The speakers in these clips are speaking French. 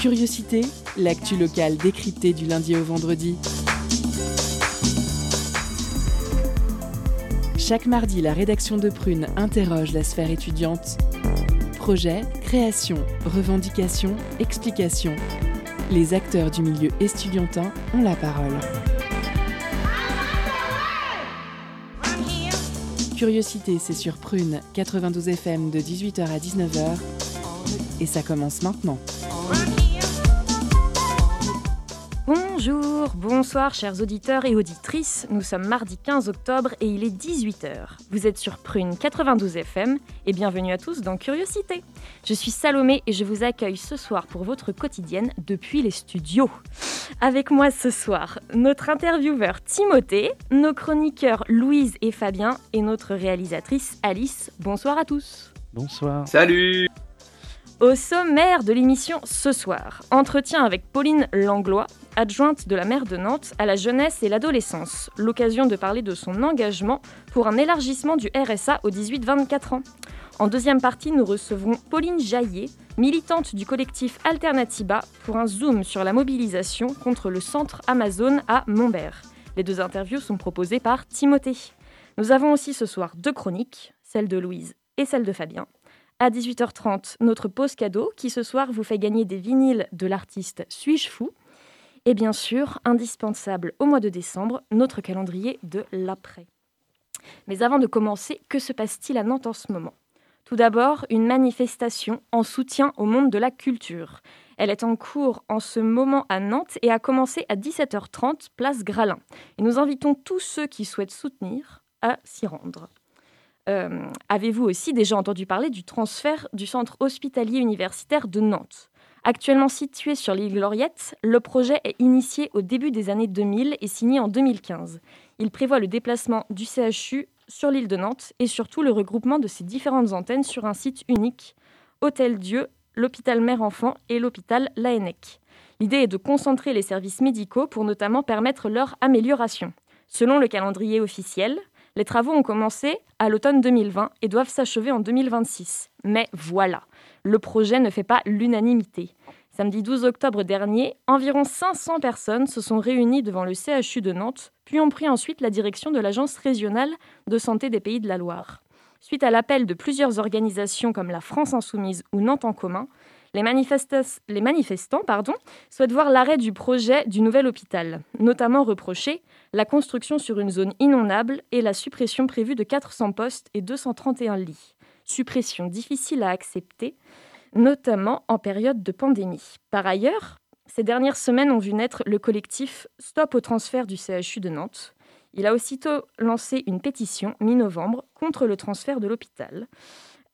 Curiosité, l'actu locale décryptée du lundi au vendredi. Chaque mardi, la rédaction de Prune interroge la sphère étudiante. Projet, création, revendication, explication. Les acteurs du milieu estudiantin ont la parole. Curiosité, c'est sur Prune 92 FM de 18h à 19h. Et ça commence maintenant. Bonjour, bonsoir chers auditeurs et auditrices. Nous sommes mardi 15 octobre et il est 18h. Vous êtes sur Prune 92 FM et bienvenue à tous dans Curiosité. Je suis Salomé et je vous accueille ce soir pour votre quotidienne depuis les studios. Avec moi ce soir, notre intervieweur Timothée, nos chroniqueurs Louise et Fabien et notre réalisatrice Alice. Bonsoir à tous. Bonsoir. Salut Au sommaire de l'émission ce soir, entretien avec Pauline Langlois, adjointe de la maire de Nantes à la jeunesse et l'adolescence, l'occasion de parler de son engagement pour un élargissement du RSA aux 18-24 ans. En deuxième partie, nous recevrons Pauline Jaillet, militante du collectif Alternatiba, pour un zoom sur la mobilisation contre le centre Amazon à Montbert. Les deux interviews sont proposées par Timothée. Nous avons aussi ce soir deux chroniques, celle de Louise et celle de Fabien. À 18h30, notre pause cadeau qui ce soir vous fait gagner des vinyles de l'artiste Suis-je fou? Et bien sûr, indispensable au mois de décembre, notre calendrier de l'après. Mais avant de commencer, que se passe-t-il à Nantes en ce moment? Tout d'abord, une manifestation en soutien au monde de la culture. Elle est en cours en ce moment à Nantes et a commencé à 17h30, place Gralin. Et nous invitons tous ceux qui souhaitent soutenir à s'y rendre. Euh, Avez-vous aussi déjà entendu parler du transfert du centre hospitalier universitaire de Nantes? Actuellement situé sur l'île Gloriette, le projet est initié au début des années 2000 et signé en 2015. Il prévoit le déplacement du CHU sur l'île de Nantes et surtout le regroupement de ses différentes antennes sur un site unique, Hôtel Dieu, l'hôpital Mère-Enfant et l'hôpital Laennec. L'idée est de concentrer les services médicaux pour notamment permettre leur amélioration. Selon le calendrier officiel, les travaux ont commencé à l'automne 2020 et doivent s'achever en 2026. Mais voilà, le projet ne fait pas l'unanimité. Samedi 12 octobre dernier, environ 500 personnes se sont réunies devant le CHU de Nantes, puis ont pris ensuite la direction de l'Agence régionale de santé des Pays de la Loire. Suite à l'appel de plusieurs organisations comme la France Insoumise ou Nantes en commun, les, manifestants souhaitent voir l'arrêt du projet du nouvel hôpital, notamment reprocher la construction sur une zone inondable et la suppression prévue de 400 postes et 231 lits. Suppression difficile à accepter, notamment en période de pandémie. Par ailleurs, ces dernières semaines ont vu naître le collectif Stop au transfert du CHU de Nantes. Il a aussitôt lancé une pétition mi-novembre contre le transfert de l'hôpital.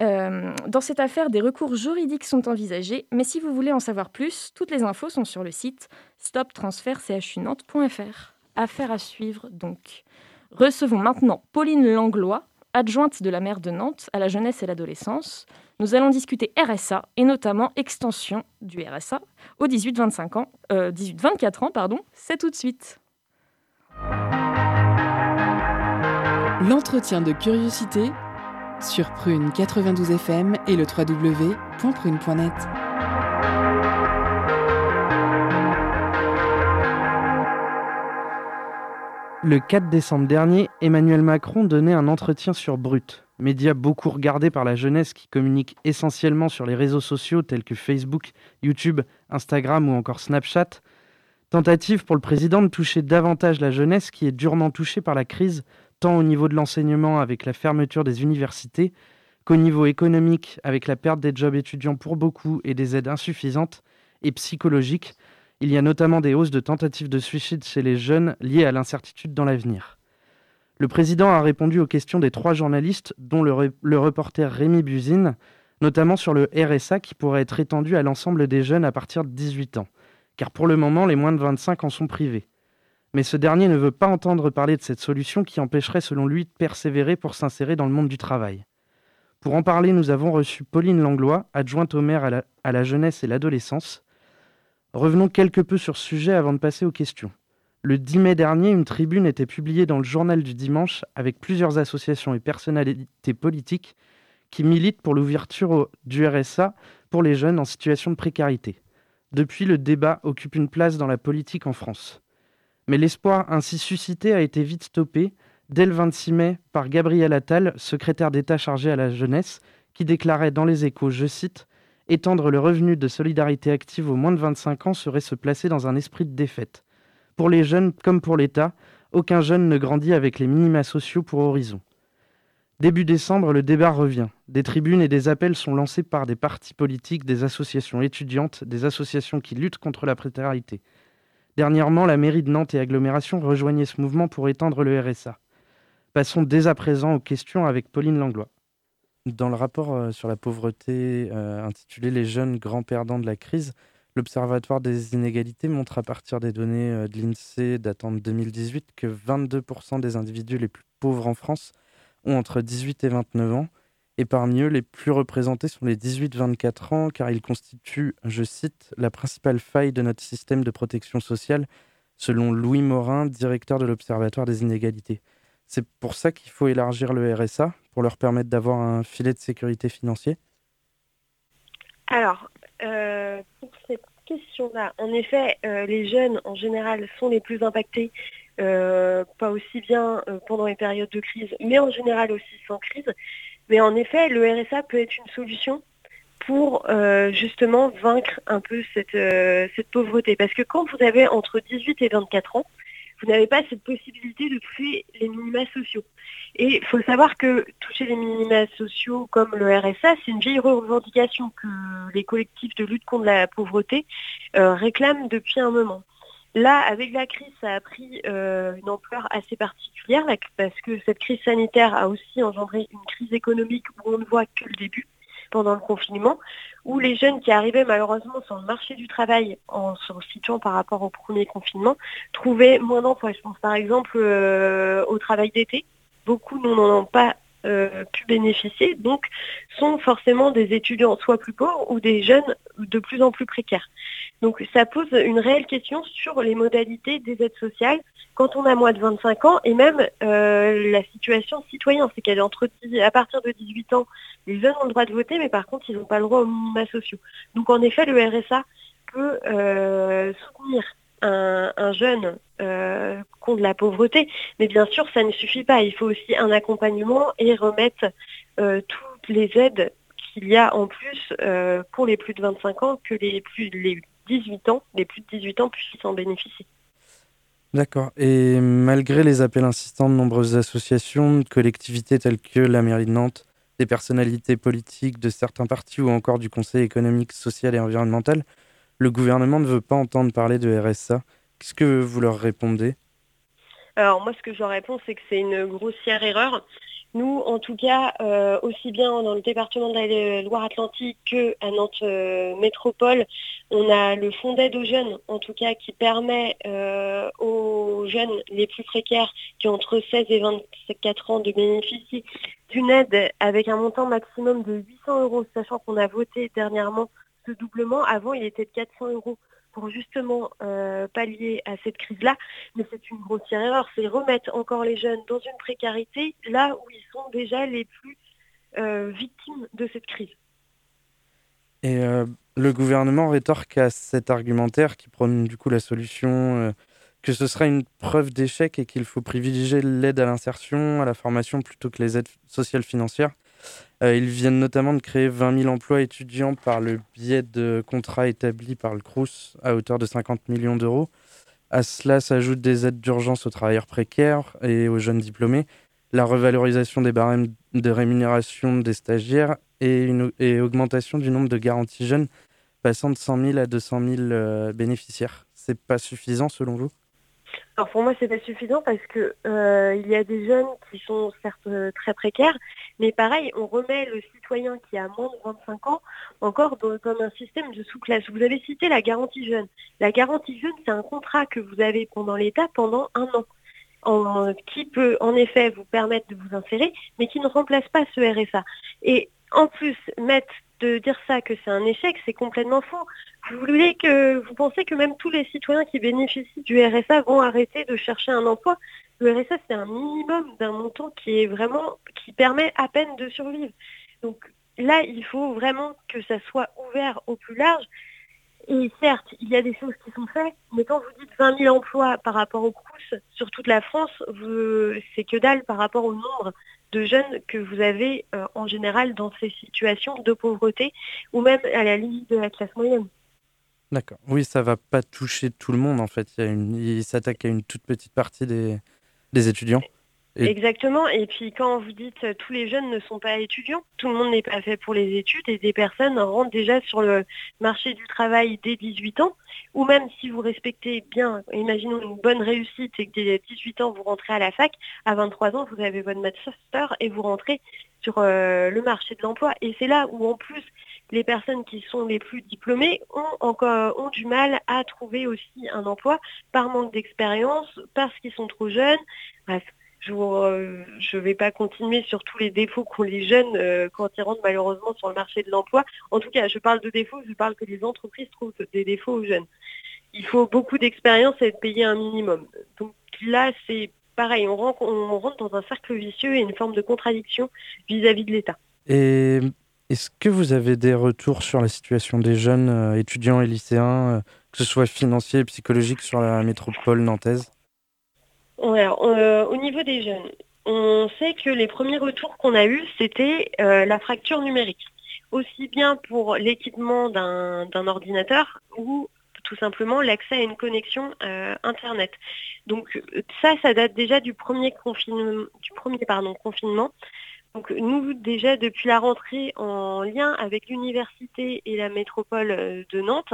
Euh, dans cette affaire, des recours juridiques sont envisagés, mais si vous voulez en savoir plus, toutes les infos sont sur le site stoptransfertchunantes.fr. Affaire à suivre donc. Recevons maintenant Pauline Langlois, adjointe de la maire de Nantes à la jeunesse et l'adolescence. Nous allons discuter RSA et notamment extension du RSA aux 18-25 ans, euh, 18-24 ans, pardon. C'est tout de suite. L'entretien de curiosité sur Prune 92 FM et le www.prune.net. Le 4 décembre dernier, Emmanuel Macron donnait un entretien sur Brut, média beaucoup regardé par la jeunesse qui communique essentiellement sur les réseaux sociaux tels que Facebook, YouTube, Instagram ou encore Snapchat. Tentative pour le président de toucher davantage la jeunesse qui est durement touchée par la crise, tant au niveau de l'enseignement avec la fermeture des universités qu'au niveau économique avec la perte des jobs étudiants pour beaucoup et des aides insuffisantes, et psychologique il y a notamment des hausses de tentatives de suicide chez les jeunes liées à l'incertitude dans l'avenir. Le président a répondu aux questions des trois journalistes, dont le, le reporter Rémi Buzine, notamment sur le RSA qui pourrait être étendu à l'ensemble des jeunes à partir de 18 ans, car pour le moment, les moins de 25 en sont privés. Mais ce dernier ne veut pas entendre parler de cette solution qui empêcherait, selon lui, de persévérer pour s'insérer dans le monde du travail. Pour en parler, nous avons reçu Pauline Langlois, adjointe au maire à la, jeunesse et l'adolescence, Revenons quelque peu sur ce sujet avant de passer aux questions. Le 10 mai dernier, une tribune était publiée dans le journal du dimanche avec plusieurs associations et personnalités politiques qui militent pour l'ouverture du RSA pour les jeunes en situation de précarité. Depuis, le débat occupe une place dans la politique en France. Mais l'espoir ainsi suscité a été vite stoppé dès le 26 mai par Gabriel Attal, secrétaire d'État chargé à la jeunesse, qui déclarait dans les échos, je cite, Étendre le revenu de solidarité active aux moins de 25 ans serait se placer dans un esprit de défaite. Pour les jeunes comme pour l'État, aucun jeune ne grandit avec les minima sociaux pour horizon. Début décembre, le débat revient. Des tribunes et des appels sont lancés par des partis politiques, des associations étudiantes, des associations qui luttent contre la précarité. Dernièrement, la mairie de Nantes et Agglomération rejoignaient ce mouvement pour étendre le RSA. Passons dès à présent aux questions avec Pauline Langlois. Dans le rapport euh, sur la pauvreté euh, intitulé Les jeunes grands perdants de la crise, l'Observatoire des inégalités montre à partir des données euh, de l'INSEE datant de 2018 que 22% des individus les plus pauvres en France ont entre 18 et 29 ans. Et parmi eux, les plus représentés sont les 18-24 ans, car ils constituent, je cite, la principale faille de notre système de protection sociale, selon Louis Morin, directeur de l'Observatoire des inégalités. C'est pour ça qu'il faut élargir le RSA, pour leur permettre d'avoir un filet de sécurité financier Alors, euh, pour cette question-là, en effet, euh, les jeunes en général sont les plus impactés euh, pas aussi bien pendant les périodes de crise, mais en général aussi sans crise. Mais en effet, le RSA peut être une solution pour euh, justement vaincre un peu cette, cette pauvreté. Parce que quand vous avez entre 18 et 24 ans, vous n'avez pas cette possibilité de toucher les minima sociaux. Et il faut savoir que toucher les minima sociaux comme le RSA, c'est une vieille revendication que les collectifs de lutte contre la pauvreté réclament depuis un moment. Là, avec la crise, ça a pris euh, une ampleur assez particulière parce que cette crise sanitaire a aussi engendré une crise économique où on ne voit que le début pendant le confinement, où les jeunes qui arrivaient malheureusement sur le marché du travail en se situant par rapport au premier confinement trouvaient moins d'emplois. Je pense par exemple euh, au travail d'été. Beaucoup n'en ont pas pu bénéficier, donc sont forcément des étudiants soit plus pauvres ou des jeunes de plus en plus précaires. Donc ça pose une réelle question sur les modalités des aides sociales quand on a moins de 25 ans et même euh, la situation citoyenne, c'est qu'à à partir de 18 ans, les jeunes ont le droit de voter, mais par contre ils n'ont pas le droit aux minima sociaux. Donc en effet, le RSA peut euh, soutenir un, jeune euh, contre la pauvreté. Mais bien sûr, ça ne suffit pas. Il faut aussi un accompagnement et remettre euh, toutes les aides qu'il y a en plus euh, pour les plus de 25 ans que les plus les 18 ans, les plus de 18 ans puissent en bénéficier. D'accord. Et malgré les appels insistants de nombreuses associations, de collectivités telles que la mairie de Nantes, des personnalités politiques de certains partis ou encore du Conseil économique, social et environnemental, le gouvernement ne veut pas entendre parler de RSA. Qu'est-ce que vous leur répondez? Alors moi, ce que je leur réponds, c'est que c'est une grossière erreur. Nous, en tout cas, euh, aussi bien dans le département de la Loire-Atlantique qu'à Nantes euh, Métropole, on a le fonds d'aide aux jeunes, en tout cas, qui permet euh, aux jeunes les plus précaires qui ont entre 16 et 24 ans de bénéficier d'une aide avec un montant maximum de 800 euros, sachant qu'on a voté dernièrement ce doublement. Avant, il était de 400 euros pour justement euh, pallier à cette crise-là. Mais c'est une grossière erreur, c'est remettre encore les jeunes dans une précarité là où ils sont déjà les plus euh, victimes de cette crise. Et euh, le gouvernement rétorque à cet argumentaire qui prône du coup la solution que ce sera une preuve d'échec et qu'il faut privilégier l'aide à l'insertion, à la formation plutôt que les aides sociales financières. Euh, ils viennent notamment de créer 20 000 emplois étudiants par le biais de contrats établis par le CRUS à hauteur de 50 millions d'euros. À cela s'ajoutent des aides d'urgence aux travailleurs précaires et aux jeunes diplômés, la revalorisation des barèmes de rémunération des stagiaires et une augmentation du nombre de garanties jeunes passant de 100 000 à 200 000 euh, bénéficiaires. C'est pas suffisant selon vous? Alors pour moi, c'est pas suffisant parce que euh, il y a des jeunes qui sont certes euh, très précaires, mais pareil, on remet le citoyen qui a moins de 25 ans encore comme un système de sous-classe. Vous avez cité la garantie jeune. La garantie jeune, c'est un contrat que vous avez pendant l'État pendant un an. Qui peut en effet vous permettre de vous insérer, mais qui ne remplace pas ce RSA. Et en plus, mettre de dire ça que c'est un échec, c'est complètement faux. Vous voulez que vous pensez que même tous les citoyens qui bénéficient du RSA vont arrêter de chercher un emploi? Le RSA, c'est un minimum d'un montant qui est vraiment qui permet à peine de survivre. Donc là, il faut vraiment que ça soit ouvert au plus large. Et certes, il y a des choses qui sont faites, mais quand vous dites 20 000 emplois par rapport au CRUS sur toute la France, c'est que dalle par rapport au nombre de jeunes que vous avez euh, en général dans ces situations de pauvreté ou même à la limite de la classe moyenne. D'accord. Oui, ça va pas toucher tout le monde en fait. Il, il s'attaque à une toute petite partie des, des étudiants. Exactement. Et puis quand vous dites euh, tous les jeunes ne sont pas étudiants, tout le monde n'est pas fait pour les études et des personnes rentrent déjà sur le marché du travail dès 18 ans. Ou même si vous respectez bien, imaginons une bonne réussite et que dès 18 ans vous rentrez à la fac, à 23 ans vous avez votre master et vous rentrez sur euh, le marché de l'emploi. Et c'est là où en plus les personnes qui sont les plus diplômées ont encore ont du mal à trouver aussi un emploi par manque d'expérience, parce qu'ils sont trop jeunes. Bref, je ne vais pas continuer sur tous les défauts qu'ont les jeunes euh, quand ils rentrent malheureusement sur le marché de l'emploi. En tout cas, je parle de défauts, je parle que les entreprises trouvent des défauts aux jeunes. Il faut beaucoup d'expérience et être payé un minimum. Donc là, c'est pareil, on rentre, on rentre, dans un cercle vicieux et une forme de contradiction vis-à-vis de l'État. Et est-ce que vous avez des retours sur la situation des jeunes euh, étudiants et lycéens, euh, que ce soit financier et psychologique sur la métropole nantaise? Euh, au niveau des jeunes, on sait que les premiers retours qu'on a eus, c'était euh, la fracture numérique. Aussi bien pour l'équipement d'un ordinateur ou tout simplement l'accès à une connexion euh, Internet. Donc ça, ça date déjà du premier, confinement. Donc nous, déjà depuis la rentrée, en lien avec l'université et la métropole euh, de Nantes,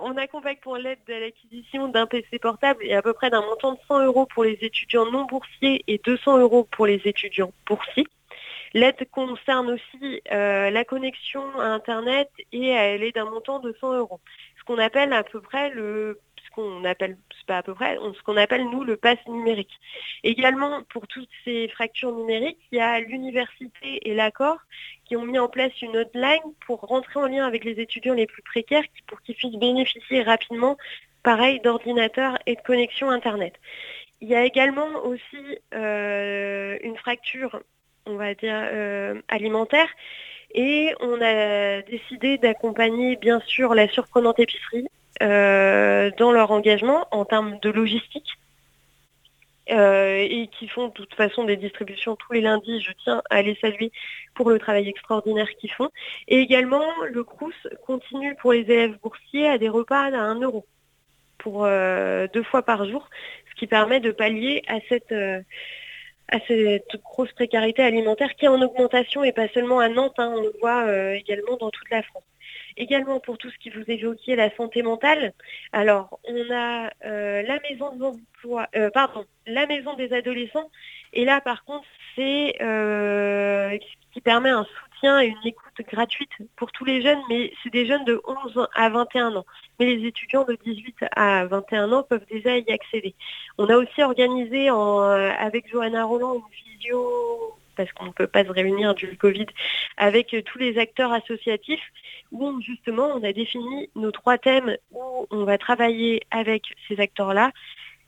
on accompagne pour l'aide à l'acquisition d'un PC portable et à peu près d'un montant de 100 euros pour les étudiants non boursiers et 200 euros pour les étudiants boursiers. L'aide concerne aussi euh, la connexion à Internet et elle est d'un montant de 100 euros. Ce qu'on appelle à peu près le appelle, à peu près, ce qu'on appelle nous le pass numérique. Également, pour toutes ces fractures numériques, il y a l'université et l'accord qui ont mis en place une hotline pour rentrer en lien avec les étudiants les plus précaires pour qu'ils puissent bénéficier rapidement, pareil, d'ordinateurs et de connexion Internet. Il y a également aussi euh, une fracture, on va dire, euh, alimentaire. Et on a décidé d'accompagner bien sûr la surprenante épicerie dans leur engagement en termes de logistique. Euh, et qui font de toute façon des distributions tous les lundis. Je tiens à les saluer pour le travail extraordinaire qu'ils font. Et également, le CRUS continue pour les élèves boursiers à des repas à 1 euro pour euh, deux fois par jour, ce qui permet de pallier à cette, à cette grosse précarité alimentaire qui est en augmentation et pas seulement à Nantes, hein, on le voit également dans toute la France. Également pour tout ce qui vous évoquiez, la santé mentale. Alors, on a euh, la maison euh, pardon, la maison des adolescents. Et là, par contre, c'est euh, qui permet un soutien et une écoute gratuite pour tous les jeunes, mais c'est des jeunes de 11 à 21 ans. Mais les étudiants de 18 à 21 ans peuvent déjà y accéder. On a aussi organisé avec Johanna Roland une vidéo parce qu'on ne peut pas se réunir du Covid, avec tous les acteurs associatifs, où justement on a défini nos trois thèmes où on va travailler avec ces acteurs-là.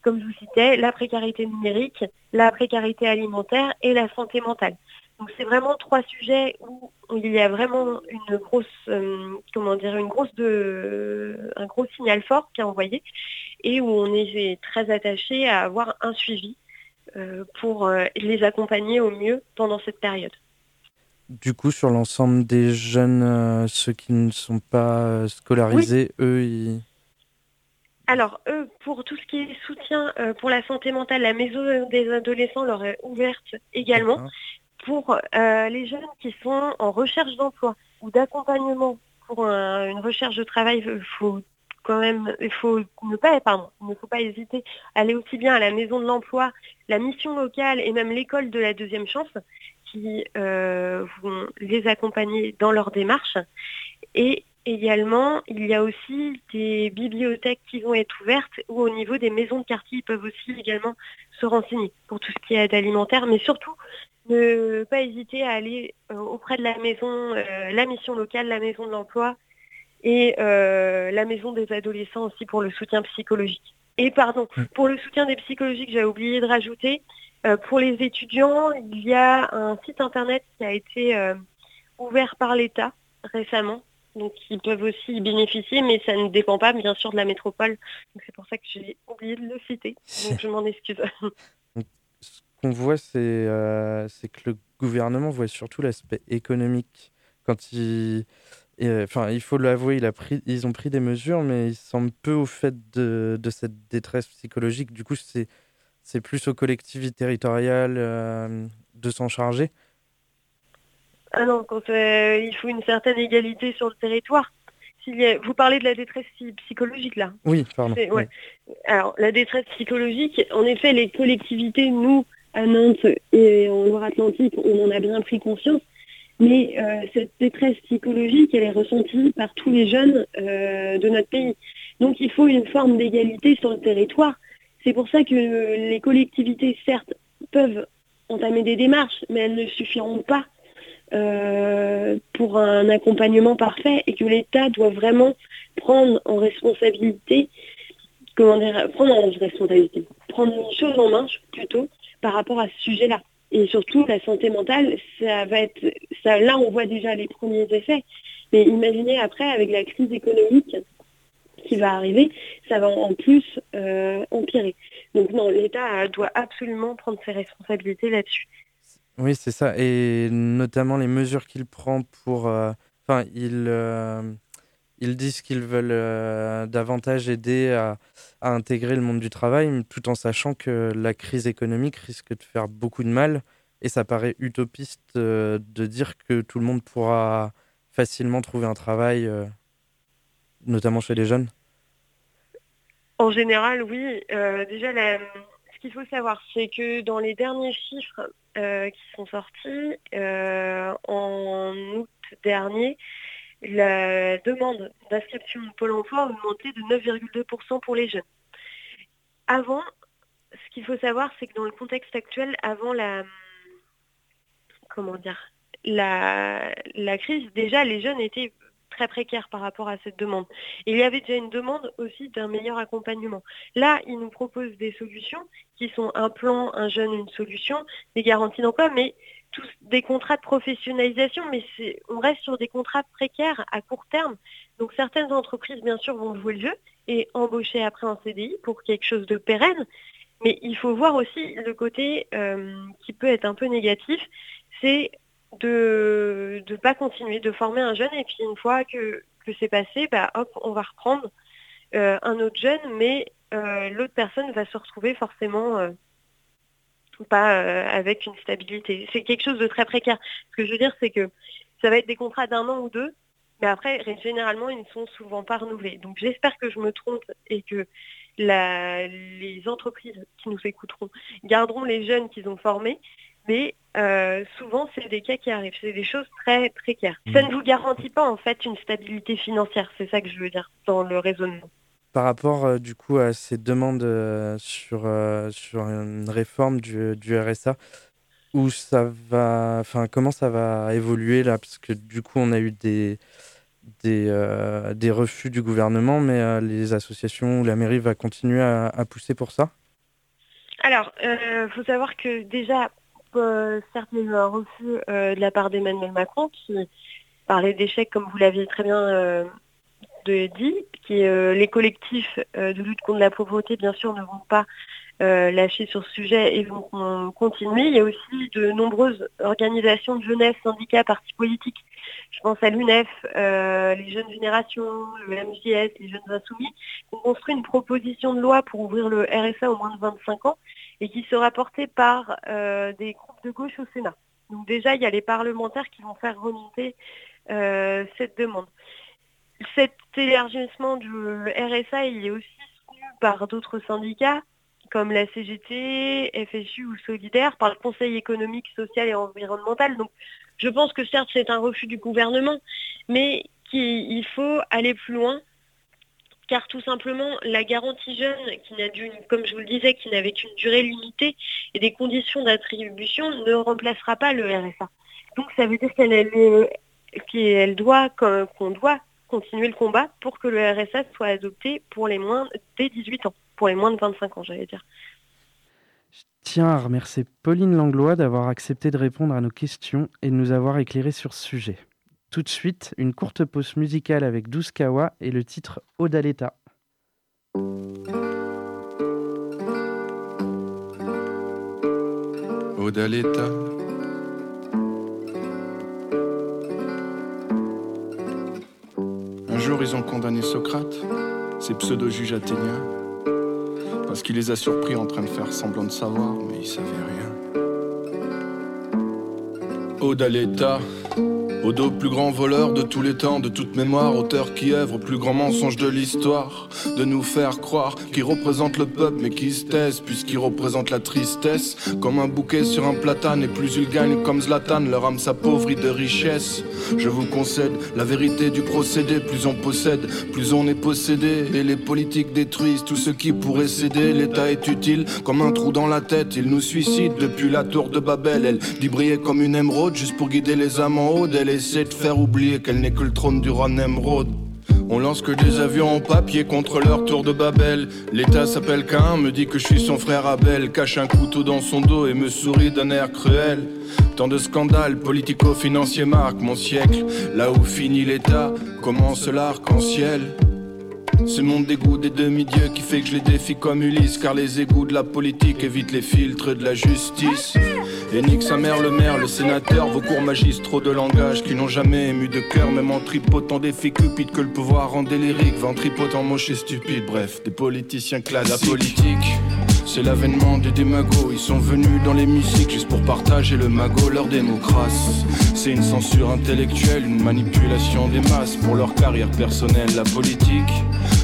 Comme je vous citais, la précarité numérique, la précarité alimentaire et la santé mentale. Donc c'est vraiment trois sujets où il y a vraiment une grosse, euh, comment dire, une grosse de, un gros signal fort qui est envoyé et où on est très attaché à avoir un suivi euh, pour euh, les accompagner au mieux pendant cette période. Du coup, sur l'ensemble des jeunes, euh, ceux qui ne sont pas scolarisés, eux, ils... Alors, eux, pour tout ce qui est soutien pour la santé mentale, la maison des adolescents leur est ouverte également. Pour les jeunes qui sont en recherche d'emploi ou d'accompagnement pour une recherche de travail, il faut quand même, il faut ne pas, il ne faut pas hésiter à aller aussi bien à la maison de l'emploi, la mission locale et même l'école de la deuxième chance qui euh, vont les accompagner dans leur démarche. Et également, il y a aussi des bibliothèques qui vont être ouvertes ou au niveau des maisons de quartier, ils peuvent aussi également se renseigner pour tout ce qui est aide alimentaire, mais surtout ne pas hésiter à aller euh, auprès de la maison, euh, la mission locale, la maison de l'emploi, et euh, la maison des adolescents aussi pour le soutien psychologique. Et pardon, mm. pour le soutien des psychologiques, j'ai oublié de rajouter, euh, pour les étudiants, il y a un site internet qui a été euh, ouvert par l'État récemment donc ils peuvent aussi y bénéficier, mais ça ne dépend pas bien sûr de la métropole. Donc c'est pour ça que j'ai oublié de le citer. Donc je m'en excuse. Ce qu'on voit, euh, c'est que le gouvernement voit surtout l'aspect économique. Quand il, enfin, il faut l'avouer, il a pris, ils ont pris des mesures, mais ils semblent peu au fait de, de cette détresse psychologique. Du coup, c'est c'est plus aux collectivités territoriales euh, de s'en charger. Ah non, quand euh, il faut une certaine égalité sur le territoire. Vous parlez de la détresse psychologique là Oui, pardon. Alors, la détresse psychologique, en effet, les collectivités, nous, à Nantes et en Loire-Atlantique, on en a bien pris conscience. Mais euh, cette détresse psychologique, elle est ressentie par tous les jeunes euh, de notre pays. Donc il faut une forme d'égalité sur le territoire. C'est pour ça que les collectivités, certes, peuvent entamer des démarches, mais elles ne suffiront pas euh, pour un accompagnement parfait et que l'État doit vraiment prendre en responsabilité, comment dire, prendre en responsabilité, prendre une chose en main plutôt par rapport à ce sujet-là. Et surtout, la santé mentale, ça va être, là, on voit déjà les premiers effets. Mais imaginez après, avec la crise économique qui va arriver, ça va en plus euh, empirer. Donc non, l'État doit absolument prendre ses responsabilités là-dessus. Oui, c'est ça. Et notamment les mesures qu'il prend pour... Euh, enfin, ils, euh, ils disent qu'ils veulent euh, davantage aider à, intégrer le monde du travail, tout en sachant que la crise économique risque de faire beaucoup de mal. Et ça paraît utopiste de dire que tout le monde pourra facilement trouver un travail, notamment chez les jeunes. En général, oui. déjà, la, qu'il faut savoir, c'est que dans les derniers chiffres euh, qui sont sortis, euh, en août dernier, la demande d'inscription de Pôle emploi a augmenté de 9,2% pour les jeunes. Avant, ce qu'il faut savoir, c'est que dans le contexte actuel, avant la comment dire la, la crise, déjà les jeunes étaient très précaire par rapport à cette demande. il y avait déjà une demande aussi d'un meilleur accompagnement. Là, ils nous proposent des solutions qui sont un plan, un jeune, une solution, des garanties d'emploi, mais tous des contrats de professionnalisation, mais on reste sur des contrats précaires à court terme. Donc certaines entreprises, bien sûr, vont jouer le jeu et embaucher après un CDI pour quelque chose de pérenne. Mais il faut voir aussi le côté euh, qui peut être un peu négatif, c'est de ne pas continuer, de former un jeune et puis une fois que, c'est passé, bah, hop, on va reprendre euh, un autre jeune, mais euh, l'autre personne va se retrouver forcément euh, pas avec une stabilité. C'est quelque chose de très précaire. Ce que je veux dire, c'est que ça va être des contrats d'un an ou deux, mais après, généralement, ils ne sont souvent pas renouvelés. Donc j'espère que je me trompe et que les entreprises qui nous écouteront garderont les jeunes qu'ils ont formés mais euh, souvent c'est des cas qui arrivent, c'est des choses très précaires. Ça mmh. ne vous garantit pas en fait une stabilité financière, c'est ça que je veux dire dans le raisonnement. Par rapport euh, du coup à ces demandes euh, sur, sur une réforme du, du, RSA, où ça va, enfin comment ça va évoluer là, parce que du coup on a eu des des, refus du gouvernement, mais les associations ou la mairie va continuer à, pousser pour ça? Alors, il faut savoir que déjà, euh, certes, un refus euh, de la part d'Emmanuel Macron qui parlait d'échecs, comme vous l'aviez très bien euh, dit, qui les collectifs de lutte contre la pauvreté, bien sûr, ne vont pas lâcher sur ce sujet et vont continuer. Il y a aussi de nombreuses organisations de jeunesse, syndicats, partis politiques. Je pense à l'UNEF, les jeunes générations, le MJS, les jeunes insoumis, qui ont construit une proposition de loi pour ouvrir le RSA aux moins de 25 ans et qui sera porté par euh, des groupes de gauche au Sénat. Donc déjà, il y a les parlementaires qui vont faire remonter euh, cette demande. Cet élargissement du RSA, il est aussi soutenu par d'autres syndicats comme la CGT, FSU ou Solidaire, par le Conseil économique, social et environnemental. Donc je pense que certes c'est un refus du gouvernement, mais qu'il faut aller plus loin car tout simplement la garantie jeune, qui n'a comme je vous le disais, qui n'avait qu'une durée limitée et des conditions d'attribution, ne remplacera pas le RSA. Donc ça veut dire qu'elle doit, qu'on doit continuer le combat pour que le RSA soit adopté pour les moins dès 18 ans, pour les moins de 25 ans, j'allais dire. Je tiens à remercier Pauline Langlois d'avoir accepté de répondre à nos questions et de nous avoir éclairé sur ce sujet. Tout de suite, une courte pause musicale avec Kawa et le titre Odaleta. Odaleta. Jour, ils ont condamné Socrate, ces pseudo-juges athéniens, parce qu'il les a surpris en train de faire semblant de savoir, mais ils savaient rien. Odaleta. Odo, plus grand voleur de tous les temps, de toute mémoire, auteur qui œuvre au plus grand mensonge de l'histoire, de nous faire croire qu'il représente le peuple mais qui se taise puisqu'il représente la tristesse, comme un bouquet sur un platane et plus il gagne comme Zlatan, leur âme s'appauvrit de richesse. Je vous concède la vérité du procédé, plus on possède, plus on est possédé, et les politiques détruisent tout ce qui pourrait céder. L'État est utile comme un trou dans la tête, il nous suicide depuis la tour de Babel, elle dit briller comme une émeraude juste pour guider les âmes en haut essaie de faire oublier qu'elle n'est que le trône du roi Nemrod. On lance que des avions en papier contre leur tour de Babel. L'État s'appelle Cain, me dit que je suis son frère Abel. Cache un couteau dans son dos et me sourit d'un air cruel. Tant de scandales politico-financiers marquent mon siècle. Là où finit l'État, commence l'arc-en-ciel. C'est mon dégoût des demi-dieux qui fait que je les défie comme Ulysse. Car les égouts de la politique évitent les filtres de la justice. Et sa mère, le maire, le sénateur, vos cours magistraux de langage qui n'ont jamais ému de cœur, même en tripotant des faits cupides que le pouvoir rend délirique, ventripotent moche et stupide, bref, des politiciens classiques. La politique. C'est l'avènement des démagos, ils sont venus dans l'hémicycle juste pour partager le magot, leur démocratie. C'est une censure intellectuelle, une manipulation des masses pour leur carrière personnelle, la politique.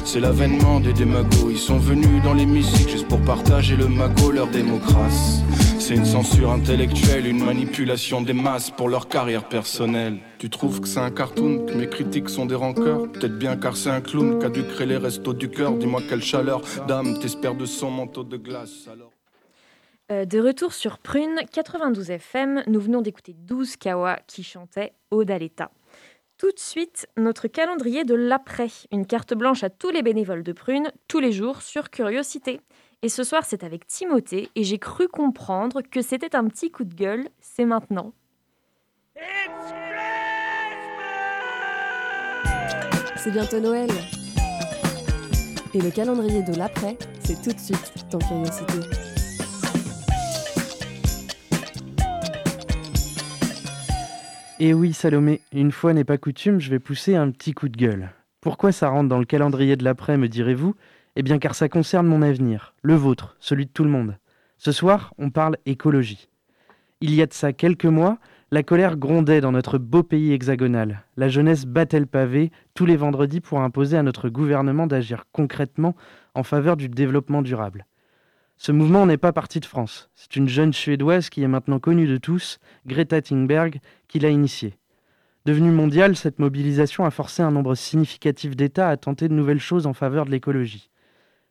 C'est l'avènement des démagos, ils sont venus dans l'hémicycle juste pour partager le magot, leur démocratie. C'est une censure intellectuelle, une manipulation des masses pour leur carrière personnelle. Tu trouves que c'est un cartoon, que mes critiques sont des rancœurs? Peut-être bien car c'est un clown qu'a dû créer les restos du cœur. Dis-moi quelle chaleur d'âme t'espère de son manteau de glace alors. Euh, de retour sur Prune 92 FM, nous venons d'écouter 12 Kawa qui chantait Odaleta. Tout de suite, notre calendrier de l'après, une carte blanche à tous les bénévoles de Prune, tous les jours sur Curiosité. Et ce soir, c'est avec Timothée et j'ai cru comprendre que c'était un petit coup de gueule. C'est maintenant. C'est bientôt Noël. Et le calendrier de l'après, c'est tout de suite dans Curiosité. Et oui, Salomé, une fois n'est pas coutume, je vais pousser un petit coup de gueule. Pourquoi ça rentre dans le calendrier de l'après, me direz-vous? Eh bien car ça concerne mon avenir, le vôtre, celui de tout le monde. Ce soir, on parle écologie. Il y a de ça quelques mois, la colère grondait dans notre beau pays hexagonal. La jeunesse battait le pavé tous les vendredis pour imposer à notre gouvernement d'agir concrètement en faveur du développement durable. Ce mouvement n'est pas parti de France. C'est une jeune Suédoise qui est maintenant connue de tous, Greta Thunberg, qui l'a initiée. Devenue mondiale, cette mobilisation a forcé un nombre significatif d'États à tenter de nouvelles choses en faveur de l'écologie.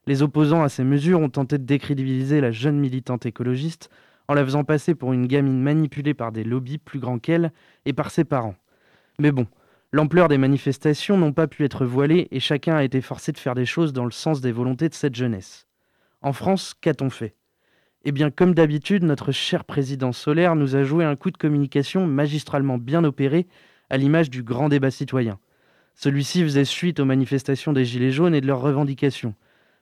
Les opposants à ces mesures ont tenté de décrédibiliser la jeune militante écologiste en la faisant passer pour une gamine manipulée par des lobbies plus grands qu'elle et par ses parents. Mais bon, l'ampleur des manifestations n'ont pas pu être voilée et chacun a été forcé de faire des choses dans le sens des volontés de cette jeunesse. En France, qu'a-t-on fait? Eh bien, comme d'habitude, notre cher président Solaire nous a joué un coup de communication magistralement bien opéré à l'image du grand débat citoyen. Celui-ci faisait suite aux manifestations des Gilets jaunes et de leurs revendications.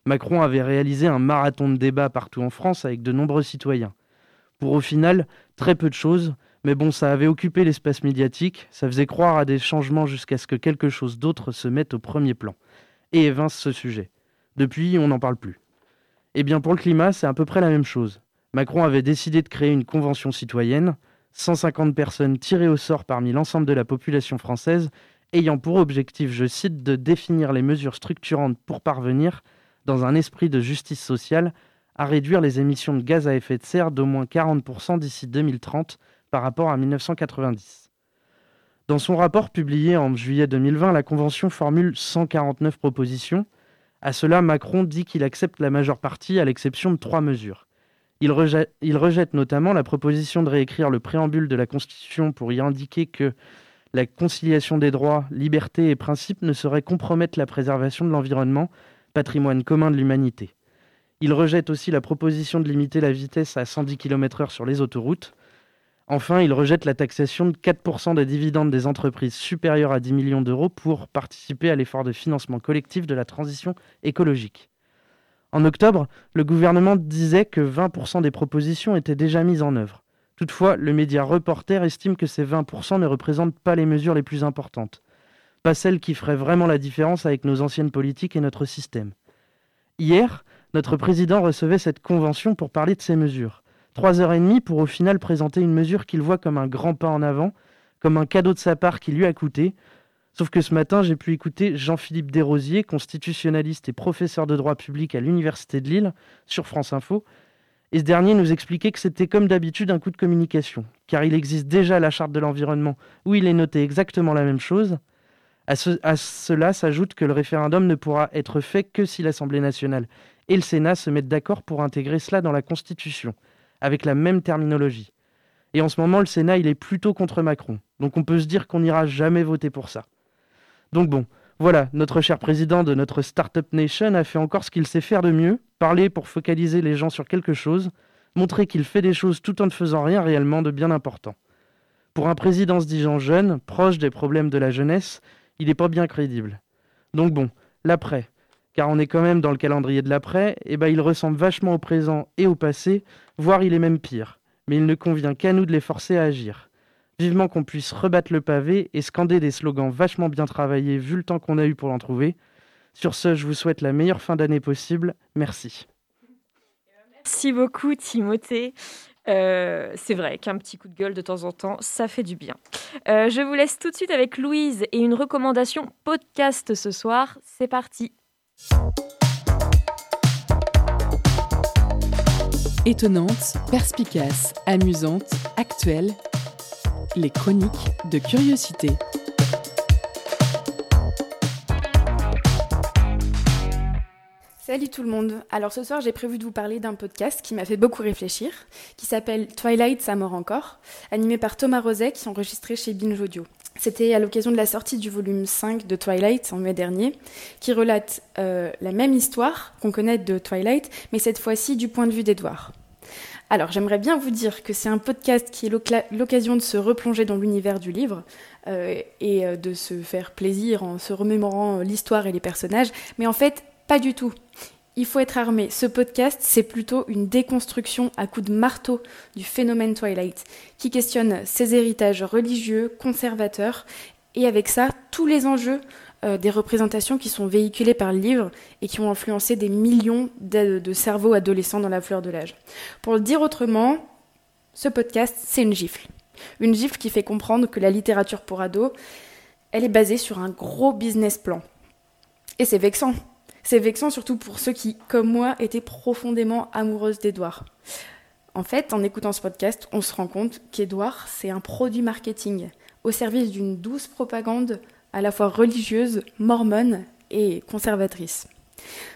Macron avait réalisé un marathon de débat partout en France avec de nombreux citoyens. Pour au final, très peu de choses, mais bon, ça avait occupé l'espace médiatique, ça faisait croire à des changements jusqu'à ce que quelque chose d'autre se mette au premier plan et évince ce sujet. Depuis, on n'en parle plus. Eh bien, pour le climat, c'est à peu près la même chose. Macron avait décidé de créer une convention citoyenne, 150 personnes tirées au sort parmi l'ensemble de la population française, ayant pour objectif, je cite, de définir les mesures structurantes pour parvenir dans un esprit de justice sociale, à réduire les émissions de gaz à effet de serre d'au moins 40% d'ici 2030 par rapport à 1990. Dans son rapport publié en juillet 2020, la Convention formule 149 propositions. À cela, Macron dit qu'il accepte la majeure partie à l'exception de trois mesures. Il rejette, il rejette, notamment la proposition de réécrire le préambule de la Constitution pour y indiquer que la conciliation des droits, libertés et principes ne saurait compromettre la préservation de l'environnement patrimoine commun de l'humanité. Il rejette aussi la proposition de limiter la vitesse à 110 km/h sur les autoroutes. Enfin, il rejette la taxation de 4% des dividendes des entreprises supérieures à 10 millions d'euros pour participer à l'effort de financement collectif de la transition écologique. En octobre, le gouvernement disait que 20% des propositions étaient déjà mises en œuvre. Toutefois, le média Reporter estime que ces 20% ne représentent pas les mesures les plus importantes, pas celles qui feraient vraiment la différence avec nos anciennes politiques et notre système. Hier, notre président recevait cette convention pour parler de ces mesures. Trois heures et demie pour au final présenter une mesure qu'il voit comme un grand pas en avant, comme un cadeau de sa part qui lui a coûté. Sauf que ce matin, j'ai pu écouter Jean-Philippe Desrosiers, constitutionnaliste et professeur de droit public à l'Université de Lille, sur France Info. Et ce dernier nous expliquait que c'était comme d'habitude un coup de communication, car il existe déjà la charte de l'environnement où il est noté exactement la même chose. À, à cela s'ajoute que le référendum ne pourra être fait que si l'Assemblée nationale et le Sénat se mettent d'accord pour intégrer cela dans la Constitution avec la même terminologie. Et en ce moment, le Sénat, il est plutôt contre Macron. Donc on peut se dire qu'on n'ira jamais voter pour ça. Donc bon, voilà, notre cher président de notre Startup Nation a fait encore ce qu'il sait faire de mieux, parler pour focaliser les gens sur quelque chose, montrer qu'il fait des choses tout en ne faisant rien réellement de bien important. Pour un président se disant jeune, proche des problèmes de la jeunesse, il n'est pas bien crédible. Donc bon, l'après, car on est quand même dans le calendrier de l'après, eh ben il ressemble vachement au présent et au passé, voire il est même pire. Mais il ne convient qu'à nous de les forcer à agir. Vivement qu'on puisse rebattre le pavé et scander des slogans vachement bien travaillés vu le temps qu'on a eu pour l'en trouver. Sur ce, je vous souhaite la meilleure fin d'année possible. Merci. Merci beaucoup Timothée. Euh, c'est vrai qu'un petit coup de gueule de temps en temps, ça fait du bien. Euh, je vous laisse tout de suite avec Louise et une recommandation podcast ce soir. C'est parti. Étonnante, perspicace, amusante, actuelle, les chroniques de curiosité. Salut tout le monde. Alors ce soir, j'ai prévu de vous parler d'un podcast qui m'a fait beaucoup réfléchir, qui s'appelle Twilight, ça mort encore, animé par Thomas Roset, qui est enregistré chez Binge Audio. C'était à l'occasion de la sortie du volume 5 de Twilight en mai dernier, qui relate euh, la même histoire qu'on connaît de Twilight, mais cette fois-ci du point de vue d'Edward. Alors j'aimerais bien vous dire que c'est un podcast qui est l'occasion de se replonger dans l'univers du livre euh, et euh, de se faire plaisir en se remémorant l'histoire et les personnages, mais en fait pas du tout. Il faut être armé. Ce podcast, c'est plutôt une déconstruction à coups de marteau du phénomène Twilight, qui questionne ses héritages religieux, conservateurs, et avec ça, tous les enjeux euh, des représentations qui sont véhiculées par le livre et qui ont influencé des millions de, de cerveaux adolescents dans la fleur de l'âge. Pour le dire autrement, ce podcast, c'est une gifle. Une gifle qui fait comprendre que la littérature pour ados, elle est basée sur un gros business plan. Et c'est vexant, c'est vexant surtout pour ceux qui, comme moi, étaient profondément amoureuses d'Edouard. En fait, en écoutant ce podcast, on se rend compte qu'Edouard, c'est un produit marketing au service d'une douce propagande à la fois religieuse, mormone et conservatrice.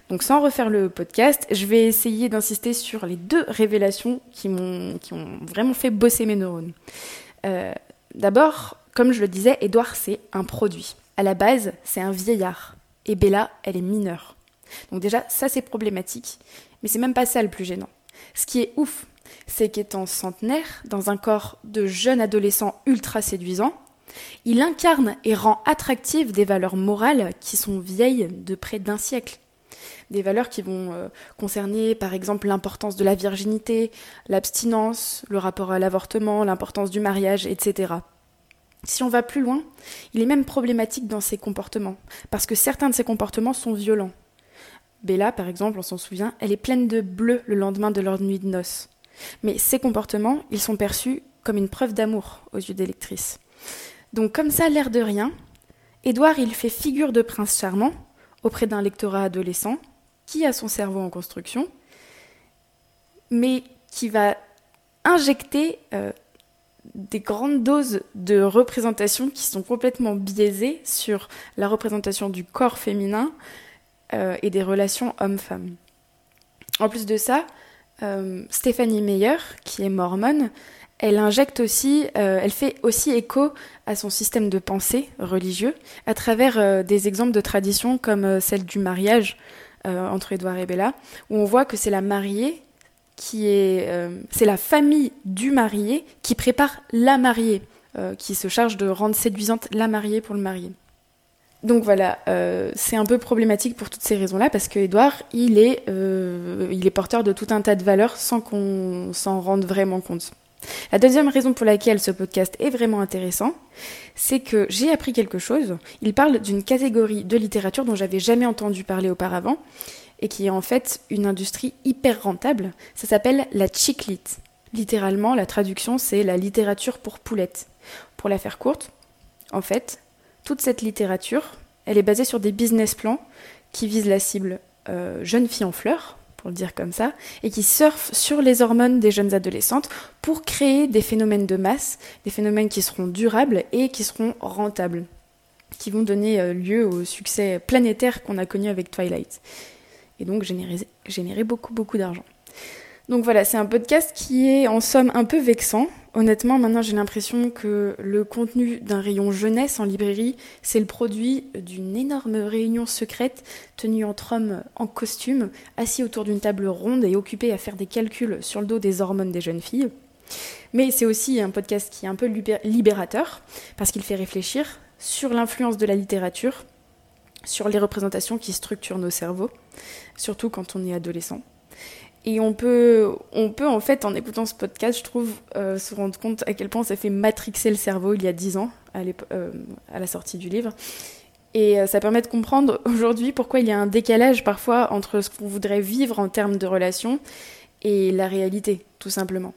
Donc sans refaire le podcast, je vais essayer d'insister sur les deux révélations qui, ont vraiment fait bosser mes neurones. Euh, d'abord, comme je le disais, Edouard c'est un produit. À la base, c'est un vieillard. Et Bella, elle est mineure. Donc déjà, ça c'est problématique, mais c'est même pas ça le plus gênant. Ce qui est ouf, c'est qu'étant centenaire, dans un corps de jeune adolescent ultra séduisant, il incarne et rend attractives des valeurs morales qui sont vieilles de près d'un siècle. Des valeurs qui vont euh, concerner par exemple l'importance de la virginité, l'abstinence, le rapport à l'avortement, l'importance du mariage, etc. Si on va plus loin, il est même problématique dans ses comportements, parce que certains de ses comportements sont violents. Bella, par exemple, on s'en souvient, elle est pleine de bleu le lendemain de leur nuit de noces. Mais ces comportements, ils sont perçus comme une preuve d'amour aux yeux des lectrices. Donc comme ça, l'air de rien, Édouard, il fait figure de prince charmant auprès d'un lectorat adolescent qui a son cerveau en construction, mais qui va injecter euh, des grandes doses de représentation qui sont complètement biaisées sur la représentation du corps féminin, euh, et des relations hommes-femmes. En plus de ça, euh, Stéphanie Meyer, qui est mormone, elle injecte aussi, euh, elle fait aussi écho à son système de pensée religieux à travers des exemples de traditions comme celle du mariage entre Édouard et Bella, où on voit que c'est la mariée qui est, c'est la famille du marié qui prépare la mariée, qui se charge de rendre séduisante la mariée pour le marié. Donc voilà, euh, c'est un peu problématique pour toutes ces raisons-là parce que Edouard, il est, euh, il est porteur de tout un tas de valeurs sans qu'on s'en rende vraiment compte. La deuxième raison pour laquelle ce podcast est vraiment intéressant, c'est que j'ai appris quelque chose. Il parle d'une catégorie de littérature dont j'avais jamais entendu parler auparavant et qui est en fait une industrie hyper rentable. Ça s'appelle la chiclit. Littéralement, la traduction, c'est la littérature pour poulettes. Pour la faire courte, en fait, toute cette littérature, elle est basée sur des business plans qui visent la cible euh, jeune fille en fleurs, pour le dire comme ça, et qui surfent sur les hormones des jeunes adolescentes pour créer des phénomènes de masse, des phénomènes qui seront durables et qui seront rentables, qui vont donner euh, lieu au succès planétaire qu'on a connu avec Twilight, et donc générer, générer beaucoup beaucoup d'argent. Donc voilà, c'est un podcast qui est en somme un peu vexant, Honnêtement, maintenant j'ai l'impression que le contenu d'un rayon jeunesse en librairie, c'est le produit d'une énorme réunion secrète tenue entre hommes en costume, assis autour d'une table ronde et occupés à faire des calculs sur le dos des hormones des jeunes filles. Mais c'est aussi un podcast qui est un peu libérateur, parce qu'il fait réfléchir sur l'influence de la littérature, sur les représentations qui structurent nos cerveaux, surtout quand on est adolescent. Et on peut, on peut en fait, en écoutant ce podcast, je trouve, euh, se rendre compte à quel point ça fait matrixer le cerveau il y a dix ans, à, euh, à la sortie du livre. Et euh, ça permet de comprendre aujourd'hui pourquoi il y a un décalage parfois entre ce qu'on voudrait vivre en termes de relations et la réalité, tout simplement.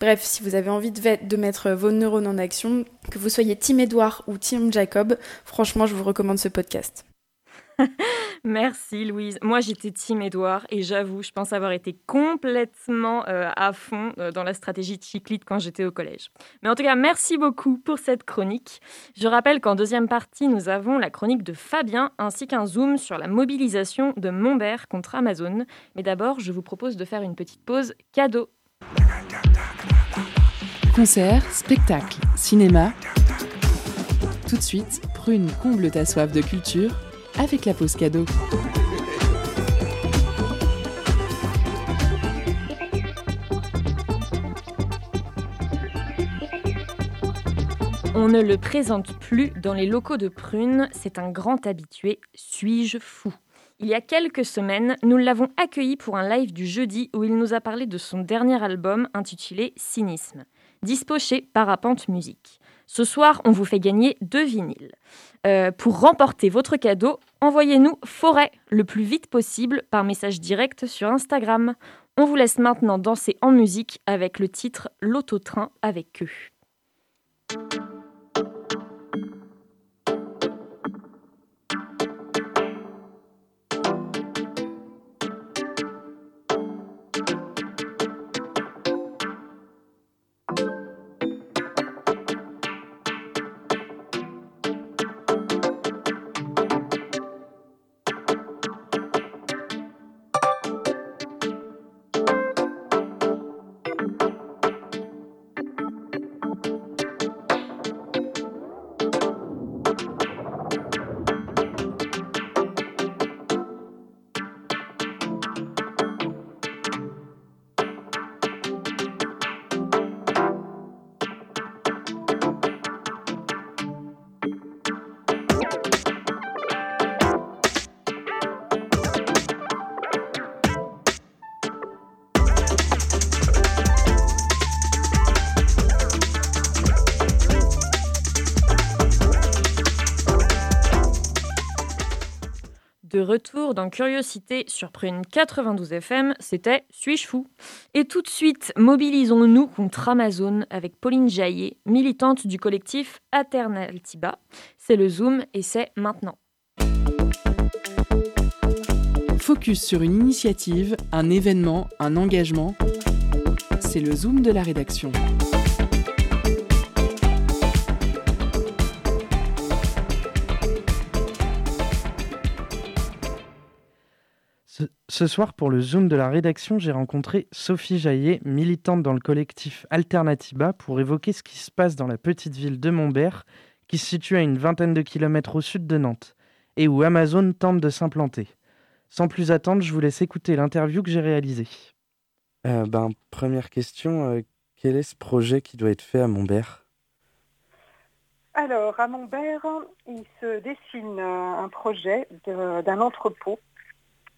Bref, si vous avez envie de, de mettre vos neurones en action, que vous soyez Tim Edouard ou Tim Jacob, franchement, je vous recommande ce podcast. Merci Louise. Moi j'étais Team Edouard et j'avoue, je pense avoir été complètement euh, à fond euh, dans la stratégie Chiclite quand j'étais au collège. Mais en tout cas, merci beaucoup pour cette chronique. Je rappelle qu'en deuxième partie, nous avons la chronique de Fabien ainsi qu'un zoom sur la mobilisation de Montbert contre Amazon. Mais d'abord, je vous propose de faire une petite pause cadeau. Concert, spectacle, cinéma. Tout de suite, Prune comble ta soif de culture avec la pause cadeau. On ne le présente plus dans les locaux de Prune, c'est un grand habitué. Suis-je fou? Il y a quelques semaines, nous l'avons accueilli pour un live du jeudi où il nous a parlé de son dernier album intitulé Cynisme, dispo chez Parapente Musique. Ce soir, on vous fait gagner deux vinyles. Euh, pour remporter votre cadeau, envoyez-nous Forêt le plus vite possible par message direct sur Instagram. On vous laisse maintenant danser en musique avec le titre L'autotrain avec eux. Retour dans Curiosité sur Prune 92 FM, c'était Suis-je fou? Et tout de suite, mobilisons-nous contre Amazon avec Pauline Jaillet, militante du collectif Alternatiba. C'est le Zoom et c'est maintenant. Focus sur une initiative, un événement, un engagement. C'est le Zoom de la rédaction. Ce soir, pour le Zoom de la rédaction, j'ai rencontré Sophie Jaillet, militante dans le collectif Alternatiba, pour évoquer ce qui se passe dans la petite ville de Montbert, qui se situe à une vingtaine de kilomètres au sud de Nantes, et où Amazon tente de s'implanter. Sans plus attendre, je vous laisse écouter l'interview que j'ai réalisée. ben, Première question, quel est ce projet qui doit être fait à Montbert? Alors, à Montbert, il se dessine un projet d'un entrepôt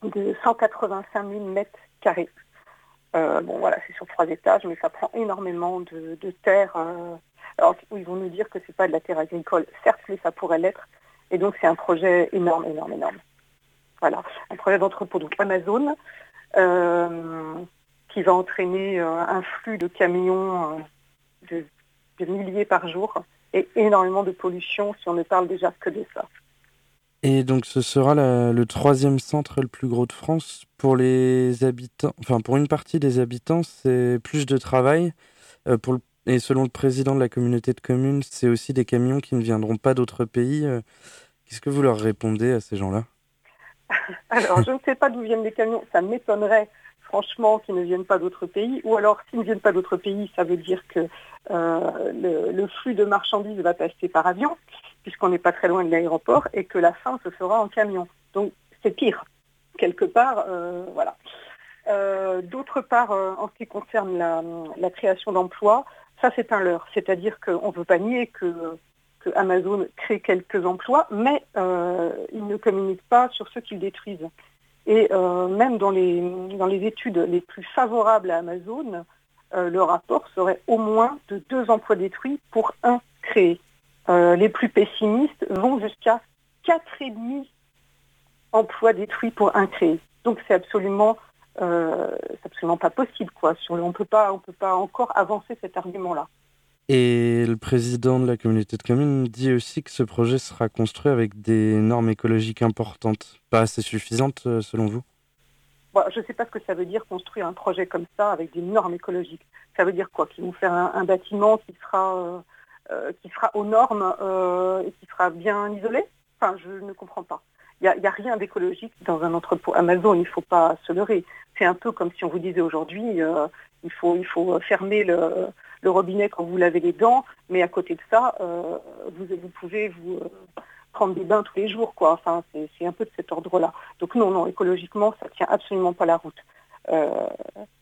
de 185 000 mètres carrés. Euh, bon, voilà, c'est sur trois étages, mais ça prend énormément de, terre. Euh. alors, ils vont nous dire que ce n'est pas de la terre agricole. Certes, mais ça pourrait l'être. Et donc, c'est un projet énorme, énorme, énorme. Voilà, un projet d'entrepôt, donc Amazon, euh, qui va entraîner un flux de camions de milliers par jour et énormément de pollution si on ne parle déjà que de ça. Et donc ce sera le troisième centre le plus gros de France. Pour les habitants, enfin pour une partie des habitants, c'est plus de travail. Euh, pour et selon le président de la communauté de communes, c'est aussi des camions qui ne viendront pas d'autres pays. Euh, qu'est-ce que vous leur répondez à ces gens-là? Alors je ne sais pas d'où viennent les camions. Ça m'étonnerait franchement qu'ils ne viennent pas d'autres pays. Ou alors s'ils ne viennent pas d'autres pays, ça veut dire que euh, le, flux de marchandises va passer par avion, puisqu'on n'est pas très loin de l'aéroport, et que la fin se fera en camion. Donc c'est pire, quelque part, euh, voilà. Euh, d'autre part, en ce qui concerne la, création d'emplois, ça c'est un leurre, c'est-à-dire qu'on ne veut pas nier que, Amazon crée quelques emplois, mais ils ne communiquent pas sur ceux qu'ils détruisent. Et même dans les, dans les études les plus favorables à Amazon, euh, le rapport serait au moins de deux emplois détruits pour un créé. Euh, les plus pessimistes vont jusqu'à quatre et demi emplois détruits pour un créé. Donc c'est absolument, euh, absolument pas possible. Quoi. on ne peut pas encore avancer cet argument-là. Et le président de la communauté de communes dit aussi que ce projet sera construit avec des normes écologiques importantes, pas assez suffisantes selon vous? Je ne sais pas ce que ça veut dire construire un projet comme ça avec des normes écologiques. Ça veut dire quoi? Qu'ils vont faire un, bâtiment qui sera, euh, euh, qui sera aux normes euh, et qui sera bien isolé Enfin, je ne comprends pas. Il n'y a, rien d'écologique dans un entrepôt Amazon, il ne faut pas se leurrer. C'est un peu comme si on vous disait aujourd'hui, il, faut, il faut fermer le, robinet quand vous lavez les dents, mais à côté de ça, vous, pouvez vous prendre des bains tous les jours, quoi. Enfin, c'est un peu de cet ordre-là. Donc non, non, écologiquement, ça tient absolument pas la route. Euh,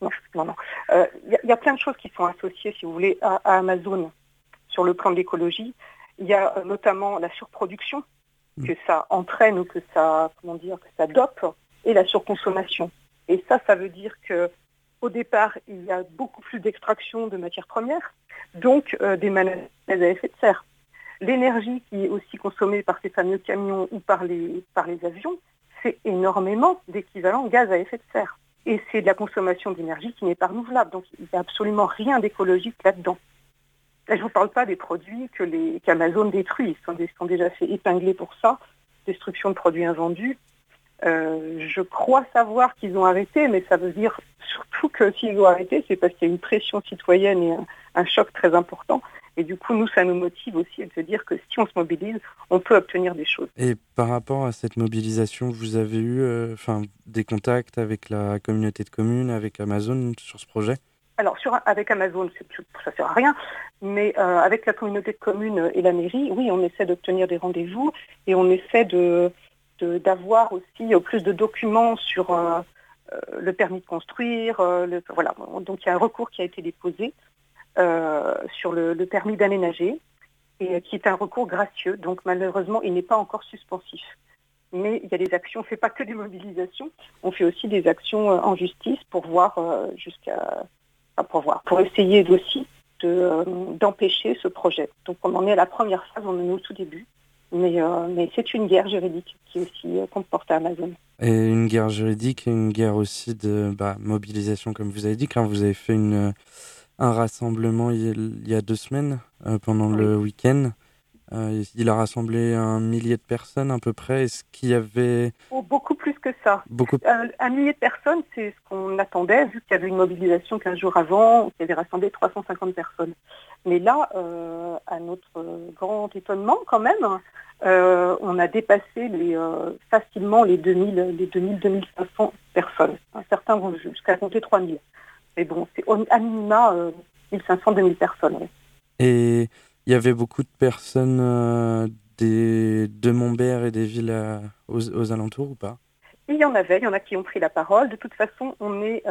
non, non, Il euh, y, a plein de choses qui sont associées, si vous voulez, à, Amazon sur le plan de l'écologie. Il y a euh, notamment la surproduction mm. que ça entraîne ou que ça, comment dire, que ça dope, et la surconsommation. Et ça, ça veut dire que au départ, il y a beaucoup plus d'extraction de matières premières, donc des maladies à effet de serre. L'énergie qui est aussi consommée par ces fameux camions ou par les, par les avions, c'est énormément d'équivalent gaz à effet de serre. Et c'est de la consommation d'énergie qui n'est pas renouvelable. Donc il n'y a absolument rien d'écologique là-dedans. Je ne vous parle pas des produits que qu'Amazon détruit. Ils sont, sont, déjà fait épingler pour ça. Destruction de produits invendus. Euh, je crois savoir qu'ils ont arrêté, mais ça veut dire surtout que s'ils ont arrêté, c'est parce qu'il y a une pression citoyenne et un choc très important. Et du coup, nous, ça nous motive aussi de se dire que si on se mobilise, on peut obtenir des choses. Et par rapport à cette mobilisation, vous avez eu euh, des contacts avec la communauté de communes, avec Amazon sur ce projet? Alors avec Amazon, ça ne sert à rien, mais euh, avec la communauté de communes et la mairie, oui, on essaie d'obtenir des rendez-vous et on essaie d'avoir aussi plus de documents sur euh, le permis de construire. Le, voilà. Donc il y a un recours qui a été déposé euh, sur le, permis d'aménager, et qui est un recours gracieux. Donc malheureusement, il n'est pas encore suspensif. Mais il y a des actions, on ne fait pas que des mobilisations, on fait aussi des actions euh, en justice pour voir euh, jusqu'à pour voir, pour essayer aussi d'empêcher ce projet. Donc on en est à la première phase, on en est au tout début. Mais, mais c'est une guerre juridique qui est aussi comporte à Amazon. Et une guerre juridique et une guerre aussi de bah, mobilisation, comme vous avez dit, quand vous avez fait une, un rassemblement il y a deux semaines, euh, pendant le week-end. Euh, il a rassemblé un millier de personnes à peu près. Est-ce qu'il y avait... Oh, beaucoup plus que ça. Beaucoup... Euh, un millier de personnes, c'est ce qu'on attendait, vu qu'il y avait une mobilisation 15 jours avant, qui avait rassemblé 350 personnes. Mais là, à notre grand étonnement quand même, on a dépassé les, facilement les 2000, les 2000, 2500 personnes. Certains vont jusqu'à compter 3000. Mais bon, c'est à minima 1500, euh, 2000 personnes. Et il y avait beaucoup de personnes euh, des, de Montbert et des villes euh, aux, alentours ou pas? Il y en avait, il y en a qui ont pris la parole. De toute façon, on est,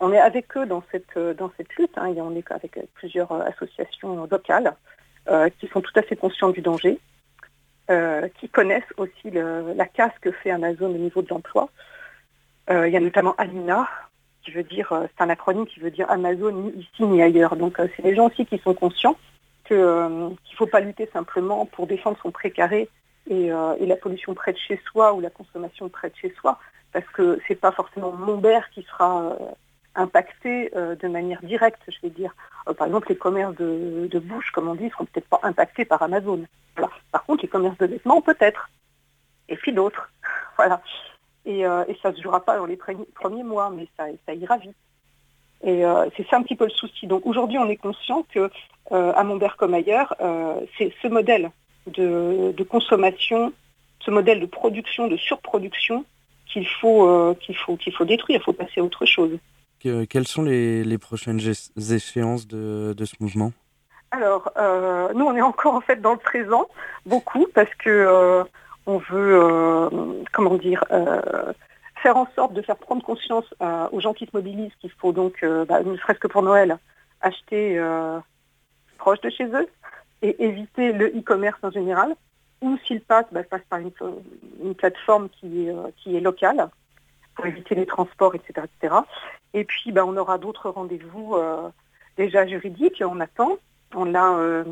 On est avec eux dans cette, dans cette lutte, hein, et on est avec plusieurs associations locales qui sont tout à fait conscientes du danger, qui connaissent aussi la casse que fait Amazon au niveau de l'emploi. il y a notamment Alina, qui veut dire, c'est un acronyme qui veut dire Amazon ni ici ni ailleurs. Donc c'est les gens aussi qui sont conscients qu'il ne faut pas lutter simplement pour défendre son précaré euh, et, la pollution près de chez soi ou la consommation près de chez soi, parce que ce n'est pas forcément Montbert qui sera euh, impacté euh, de manière directe, je vais dire. par exemple, les commerces de, bouche, comme on dit, ne seront peut-être pas impactés par Amazon. Par contre, les commerces de vêtements, peut-être. Et puis d'autres. voilà. Et, ça ne se jouera pas dans les premiers mois, mais ça, ça ira vite. Et c'est ça un petit peu le souci. Donc aujourd'hui, on est conscient que à Montbert comme ailleurs, c'est ce modèle de, consommation, ce modèle de production, de surproduction qu'il faut, euh, qu'il faut, qu'il faut détruire, il faut passer à autre chose. quelles sont les, prochaines échéances de, ce mouvement? Alors, euh, nous, on est encore en fait dans le présent, beaucoup, parce que euh, on veut, comment dire, faire en sorte de faire prendre conscience aux gens qui se mobilisent qu'il faut donc, bah, ne serait-ce que pour Noël, acheter proche de chez eux, et éviter le e-commerce en général, ou s'il passe, bah, passe par une, plateforme qui est, euh, qui est locale pour éviter les transports, etc. etc. Et puis bah, on aura d'autres rendez-vous euh, déjà juridiques, on attend. On, a, euh,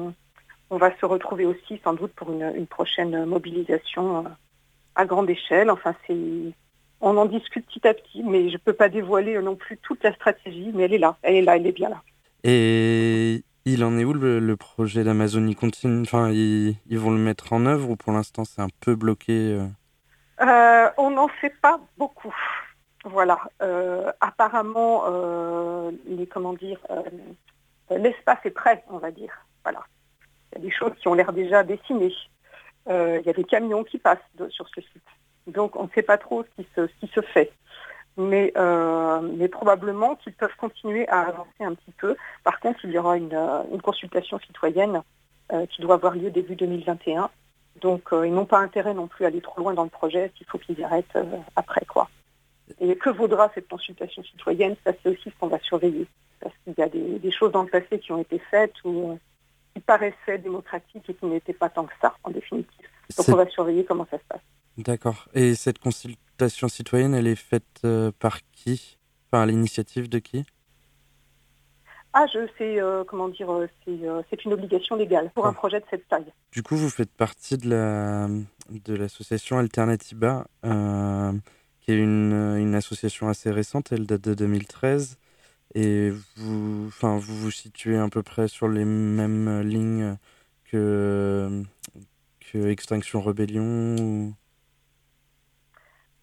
on va se retrouver aussi sans doute pour une, prochaine mobilisation à grande échelle. Enfin, c'est, on en discute petit à petit, mais je ne peux pas dévoiler non plus toute la stratégie, mais elle est là, elle est là, elle est bien là. Et il en est où le, projet d'Amazonie continue Enfin, ils, vont le mettre en œuvre ou pour l'instant c'est un peu bloqué euh? Euh, On n'en sait pas beaucoup. Voilà. Euh, apparemment, les comment dire, l'espace est prêt, on va dire. Voilà. Il y a des choses qui ont l'air déjà dessinées. il y a des camions qui passent sur ce site. Donc on ne sait pas trop ce qui se fait mais, euh, mais probablement qu'ils peuvent continuer à avancer un petit peu. Par contre, il y aura une, euh, consultation citoyenne euh, qui doit avoir lieu début 2021. Donc, ils n'ont pas intérêt non plus à aller trop loin dans le projet, il faut qu'ils arrêtent après. quoi. Et que vaudra cette consultation citoyenne? Ça, c'est aussi ce qu'on va surveiller. Parce qu'il y a des, choses dans le passé qui ont été faites ou qui paraissaient démocratiques et qui n'étaient pas tant que ça, en définitive. Donc, on va surveiller comment ça se passe. D'accord. Et cette consultation citoyenne, elle est faite euh, par qui? Enfin, à l'initiative de qui? Ah, je sais, euh, comment dire, euh, c'est une obligation légale pour un projet de cette taille. Du coup, vous faites partie de la de l'association Alternativa, qui est une, une, association assez récente, elle date de 2013, et vous, enfin, vous vous situez à peu près sur les mêmes lignes que, que Extinction Rebellion ou...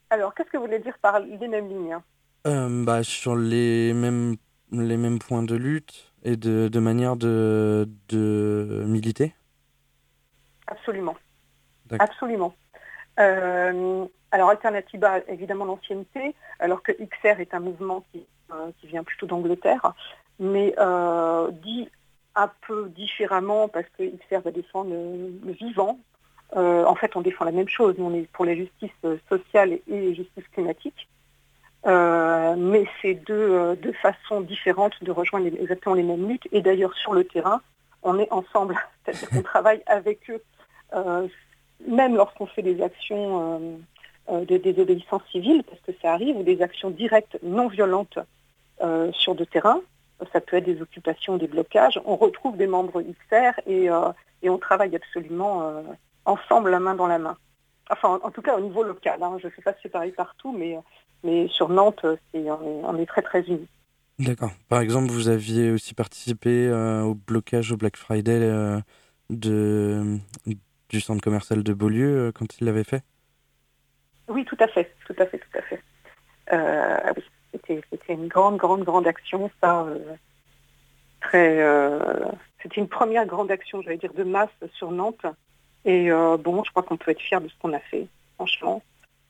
Alors, qu'est-ce que vous voulez dire par les mêmes lignes hein euh, bah, Sur les mêmes, les mêmes points de lutte et de, de manière de, de militer Absolument. Absolument. Euh, alors, Alternativa, évidemment, l'ancienneté, alors que XR est un mouvement qui, euh, qui vient plutôt d'Angleterre, mais dit un peu différemment parce que XR va défendre le vivant, euh, en fait, on défend la même chose. on est pour la justice euh, sociale et la justice climatique. Euh, mais c'est deux, façons différentes de rejoindre exactement les mêmes luttes. Et d'ailleurs, sur le terrain, on est ensemble. C'est-à-dire qu'on travaille avec eux, même lorsqu'on fait des actions de désobéissance civile, parce que ça arrive, ou des actions directes non violentes sur le terrain. Ça peut être des occupations, des blocages. On retrouve des membres XR et on travaille absolument ensemble, la main dans la main. Enfin, en, tout cas au niveau local. Hein. Je ne sais pas si c'est pareil partout, mais, mais sur Nantes, on, est, très très unis. D'accord. Par exemple, vous aviez aussi participé euh, au blocage au Black Friday euh, de, du centre commercial de Beaulieu euh, quand il l'avait fait? Oui, tout à fait, tout à fait, tout à fait. c'était, une grande, grande, grande action, ça. très, c'était une première grande action, j'allais dire, de masse sur Nantes. Et euh, bon, je crois qu'on peut être fier de ce qu'on a fait, franchement.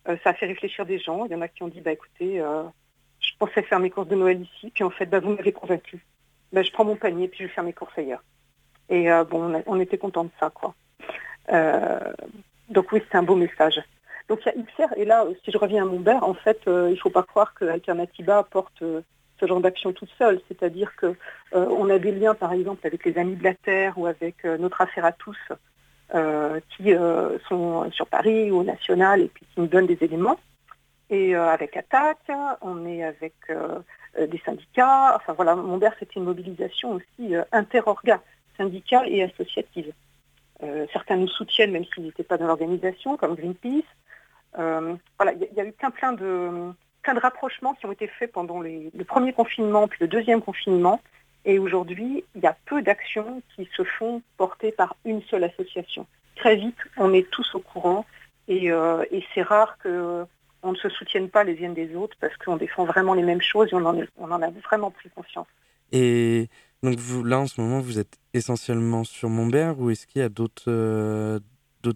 Euh, ça a fait réfléchir des gens. Il y en a qui ont dit, bah écoutez, euh, je pensais faire mes courses de Noël ici, puis en fait, bah, vous m'avez convaincu. Bah, je prends mon panier, puis je vais faire mes courses ailleurs. Et bon, on, était content de ça, quoi. donc oui, c'est un beau message. Donc il y a XR, et là, si je reviens à Montbert, en fait, il ne faut pas croire que Alternativa porte ce genre d'action toute seule. C'est-à-dire qu'on a des liens, par exemple, avec les Amis de la Terre ou avec notre affaire à tous, qui sont sur Paris ou au National et puis qui nous donnent des éléments. Et avec Attac, on est avec des syndicats. Enfin voilà, Montbert, c'était une mobilisation aussi interorga, syndicale et associative. certains nous soutiennent même s'ils n'étaient pas dans l'organisation, comme Greenpeace. Euh, voilà, il y, a eu plein, plein, de, plein de rapprochements qui ont été faits pendant le premier confinement puis le deuxième confinement. Et aujourd'hui, il y a peu d'actions qui se font porter par une seule association. Très vite, on est tous au courant et, euh, c'est rare qu'on ne se soutienne pas les unes des autres parce qu'on défend vraiment les mêmes choses et on en, on en a vraiment pris conscience. Et donc vous, là, en ce moment, vous êtes essentiellement sur Montbert ou est-ce qu'il y a d'autres euh,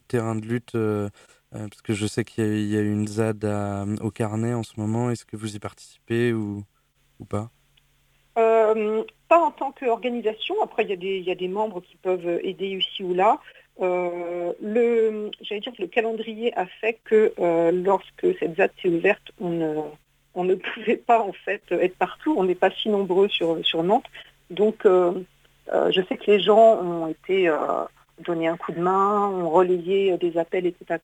terrains de lutte euh, parce que je sais qu'il y, a eu une ZAD au Carnet en ce moment. Est-ce que vous y participez ou, ou pas? Euh, En tant qu'organisation. Après, il y, a des, membres qui peuvent aider ici ou là. Euh, le, j'allais dire que le calendrier a fait que lorsque cette ZAD s'est ouverte, on ne, pouvait pas en fait être partout. On n'est pas si nombreux sur, sur Nantes. Donc, je sais que les gens ont été donner un coup de main, on relayait des appels, etc.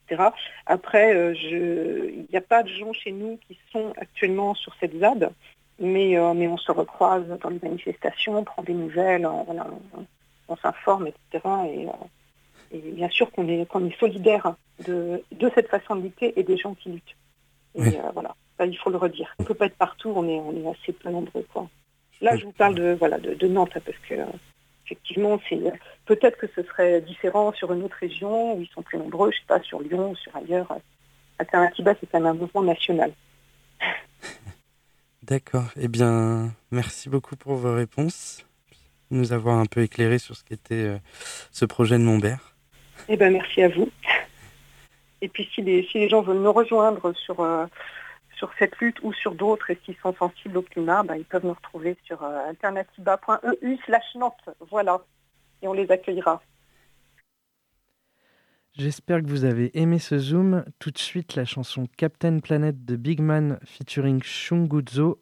Après, euh, il n'y a pas de gens chez nous qui sont actuellement sur cette ZAD, mais, euh, mais on se recroise dans les manifestations, on prend des nouvelles, on, s'informe, etc. Euh, et, bien sûr qu'on est, qu'on est solidaire de, cette façon de lutter et des gens qui luttent. Et voilà, il faut le redire. On ne peut pas être partout, on est, on est assez peu nombreux. Là, je vous parle de, voilà, de Nantes, parce que effectivement, c'est peut-être que ce serait différent sur une autre région où ils sont plus nombreux, je sais pas, sur Lyon ou sur ailleurs. Alternatiba, c'est un mouvement national. D'accord. Eh bien, merci beaucoup pour vos réponses, nous avoir un peu éclairé sur ce qu'était euh, ce projet de Montbert. Eh bien, merci à vous. Et puis, si les, gens veulent nous rejoindre sur, euh, sur cette lutte ou sur d'autres et s'ils sont sensibles au climat, bah, ils peuvent nous retrouver sur euh, alternatiba.eu slash Nantes. Voilà. Et on les accueillera. J'espère que vous avez aimé ce zoom. Tout de suite, la chanson Captain Planet de Big Man featuring Shunguzo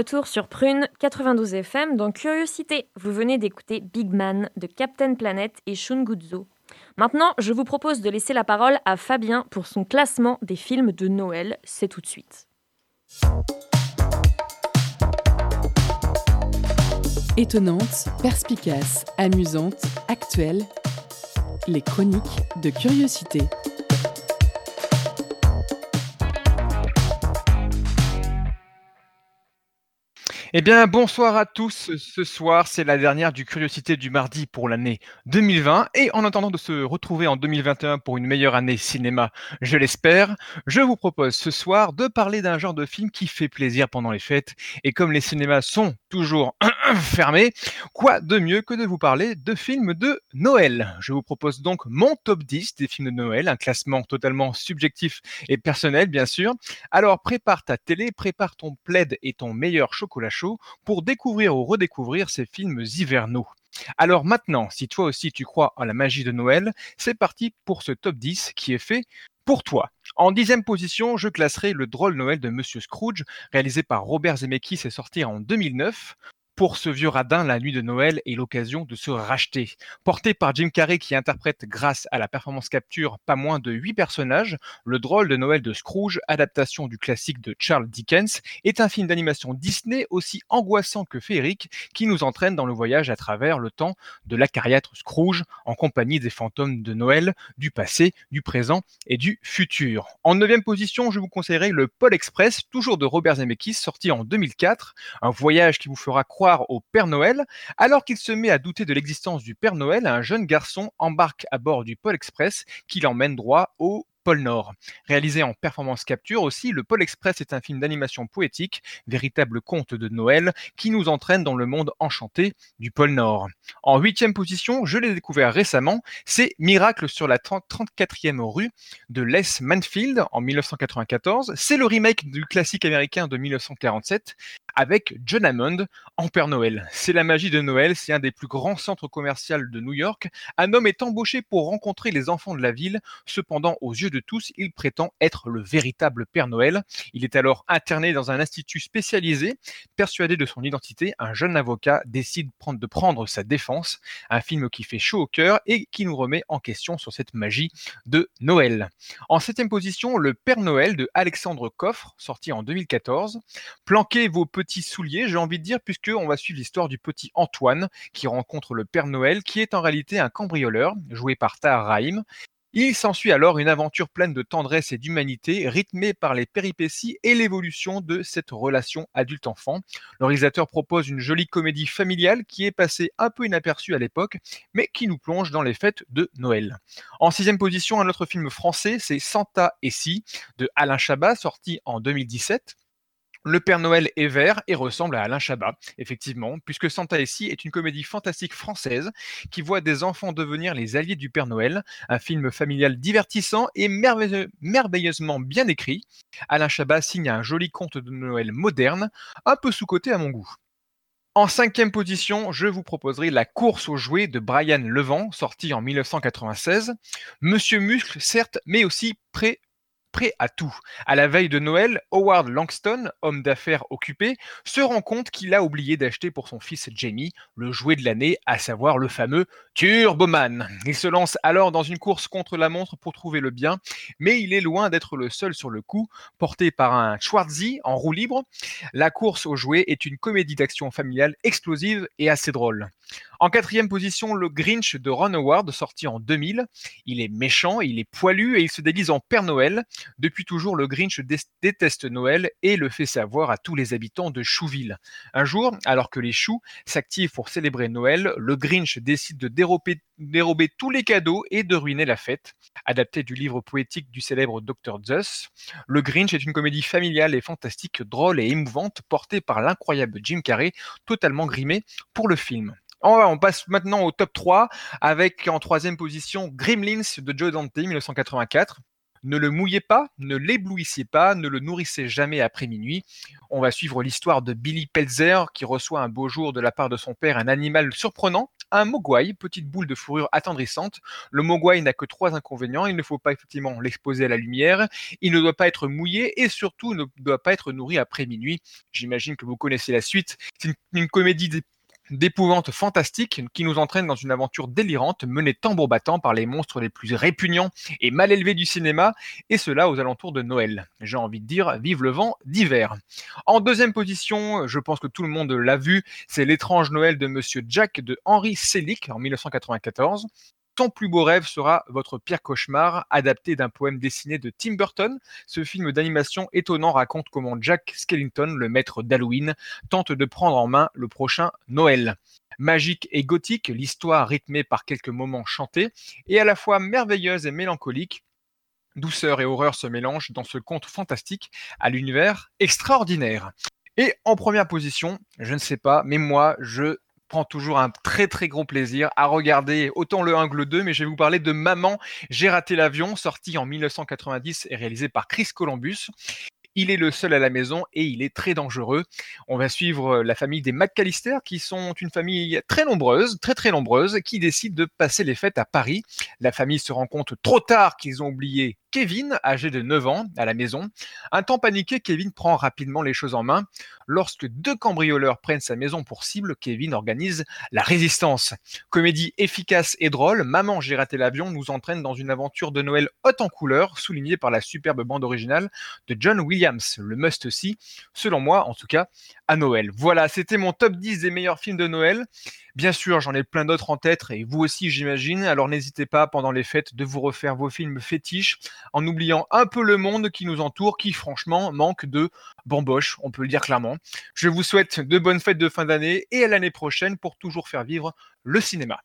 retour sur Prune 92 FM dans Curiosité. Vous venez d'écouter Big Man de Captain Planet et Shun Guzzo. Maintenant, je vous propose de laisser la parole à Fabien pour son classement des films de Noël. C'est tout de suite. Étonnante, perspicace, amusante, actuelle, les chroniques de curiosité. Eh bien, bonsoir à tous. Ce soir, c'est la dernière du Curiosité du mardi pour l'année 2020. Et en attendant de se retrouver en 2021 pour une meilleure année cinéma, je l'espère, je vous propose ce soir de parler d'un genre de film qui fait plaisir pendant les fêtes. Et comme les cinémas sont toujours fermés, quoi de mieux que de vous parler de films de Noël? Je vous propose donc mon top 10 des films de Noël, un classement totalement subjectif et personnel, bien sûr. Alors, prépare ta télé, prépare ton plaid et ton meilleur chocolat chaud pour découvrir ou redécouvrir ces films hivernaux. Alors maintenant, si toi aussi tu crois en la magie de Noël, c'est parti pour ce top 10 qui est fait pour toi. En dixième position, je classerai Le drôle Noël de Monsieur Scrooge, réalisé par Robert Zemeckis et sorti en 2009. Pour ce vieux radin, la nuit de Noël est l'occasion de se racheter. Porté par Jim Carrey qui interprète grâce à la performance capture pas moins de 8 personnages, Le drôle de Noël de Scrooge, adaptation du classique de Charles Dickens, est un film d'animation Disney aussi angoissant que féerique qui nous entraîne dans le voyage à travers le temps de l'acariâtre Scrooge en compagnie des fantômes de Noël, du passé, du présent et du futur. En neuvième position, je vous conseillerais le Pôle Express, toujours de Robert Zemeckis, sorti en 2004, un voyage qui vous fera croire au Père Noël. Alors qu'il se met à douter de l'existence du Père Noël, un jeune garçon embarque à bord du Pôle Express qui l'emmène droit au Pôle Nord. Réalisé en performance capture aussi, le Pôle Express est un film d'animation poétique, véritable conte de Noël, qui nous entraîne dans le monde enchanté du Pôle Nord. En huitième position, je l'ai découvert récemment, c'est Miracle sur la 34e rue de Les Manfield en 1994. C'est le remake du classique américain de 1947 avec John Hammond en Père Noël. C'est la magie de Noël, c'est un des plus grands centres commerciaux de New York. Un homme est embauché pour rencontrer les enfants de la ville. Cependant, aux yeux de tous, il prétend être le véritable Père Noël. Il est alors interné dans un institut spécialisé. Persuadé de son identité, un jeune avocat décide de prendre sa défense. Un film qui fait chaud au cœur et qui nous remet en question sur cette magie de Noël. En septième position, Le Père Noël de Alexandre Coffre, sorti en 2014. Planquez vos petits souliers, j'ai envie de dire, puisque on va suivre l'histoire du petit Antoine qui rencontre le Père Noël, qui est en réalité un cambrioleur, joué par Tahar Rahim, il s'ensuit alors une aventure pleine de tendresse et d'humanité, rythmée par les péripéties et l'évolution de cette relation adulte-enfant. Le réalisateur propose une jolie comédie familiale qui est passée un peu inaperçue à l'époque, mais qui nous plonge dans les fêtes de Noël. En sixième position, un autre film français, c'est Santa et Si de Alain Chabat, sorti en 2017. Le Père Noël est vert et ressemble à Alain Chabat, effectivement, puisque Santa Essie est une comédie fantastique française qui voit des enfants devenir les alliés du Père Noël, un film familial divertissant et merveilleusement bien écrit. Alain Chabat signe un joli conte de Noël moderne, un peu sous-coté à mon goût. En cinquième position, je vous proposerai La course aux jouets de Brian Levent, sorti en 1996. Monsieur Muscle, certes, mais aussi prêt prêt à tout. À la veille de Noël, Howard Langston, homme d'affaires occupé, se rend compte qu'il a oublié d'acheter pour son fils Jamie le jouet de l'année, à savoir le fameux Turboman. Il se lance alors dans une course contre la montre pour trouver le bien, mais il est loin d'être le seul sur le coup, porté par un Schwarzy en roue libre. La course aux jouets est une comédie d'action familiale explosive et assez drôle. En quatrième position, le Grinch de Ron Howard, sorti en 2000. Il est méchant, il est poilu et il se déguise en Père Noël. Depuis toujours, le Grinch déteste Noël et le fait savoir à tous les habitants de Chouville. Un jour, alors que les choux s'activent pour célébrer Noël, le Grinch décide de dérober, dérober tous les cadeaux et de ruiner la fête. Adapté du livre poétique du célèbre Dr. Zeus, le Grinch est une comédie familiale et fantastique, drôle et émouvante, portée par l'incroyable Jim Carrey, totalement grimé pour le film. On passe maintenant au top 3 avec en troisième position Gremlins de Joe Dante 1984. Ne le mouillez pas, ne l'éblouissez pas, ne le nourrissez jamais après minuit. On va suivre l'histoire de Billy Pelzer qui reçoit un beau jour de la part de son père un animal surprenant, un mogwai, petite boule de fourrure attendrissante. Le mogwai n'a que trois inconvénients. Il ne faut pas effectivement l'exposer à la lumière, il ne doit pas être mouillé et surtout ne doit pas être nourri après minuit. J'imagine que vous connaissez la suite. C'est une, une comédie d'épouvante fantastique qui nous entraîne dans une aventure délirante menée tambour battant par les monstres les plus répugnants et mal élevés du cinéma, et cela aux alentours de Noël. J'ai envie de dire, vive le vent d'hiver. En deuxième position, je pense que tout le monde l'a vu, c'est l'étrange Noël de Monsieur Jack de Henry Selick en 1994. Ton plus beau rêve sera votre pire cauchemar, adapté d'un poème dessiné de Tim Burton. Ce film d'animation étonnant raconte comment Jack Skellington, le maître d'Halloween, tente de prendre en main le prochain Noël. Magique et gothique, l'histoire rythmée par quelques moments chantés, et à la fois merveilleuse et mélancolique, douceur et horreur se mélangent dans ce conte fantastique à l'univers extraordinaire. Et en première position, je ne sais pas, mais moi, je prend toujours un très très gros plaisir à regarder autant le 1 que le 2, mais je vais vous parler de Maman, j'ai raté l'avion, sorti en 1990 et réalisé par Chris Columbus. Il est le seul à la maison et il est très dangereux. On va suivre la famille des McAllister, qui sont une famille très nombreuse, très très nombreuse, qui décide de passer les fêtes à Paris. La famille se rend compte trop tard qu'ils ont oublié Kevin, âgé de 9 ans, à la maison. Un temps paniqué, Kevin prend rapidement les choses en main. Lorsque deux cambrioleurs prennent sa maison pour cible, Kevin organise la résistance. Comédie efficace et drôle, Maman j'ai raté l'avion nous entraîne dans une aventure de Noël haute en couleurs, soulignée par la superbe bande originale de John Williams, le must-see, selon moi en tout cas, à Noël. Voilà, c'était mon top 10 des meilleurs films de Noël. Bien sûr, j'en ai plein d'autres en tête, et vous aussi, j'imagine. Alors n'hésitez pas, pendant les fêtes, de vous refaire vos films fétiches, en oubliant un peu le monde qui nous entoure, qui franchement manque de bamboche, on peut le dire clairement. Je vous souhaite de bonnes fêtes de fin d'année, et à l'année prochaine pour toujours faire vivre le cinéma.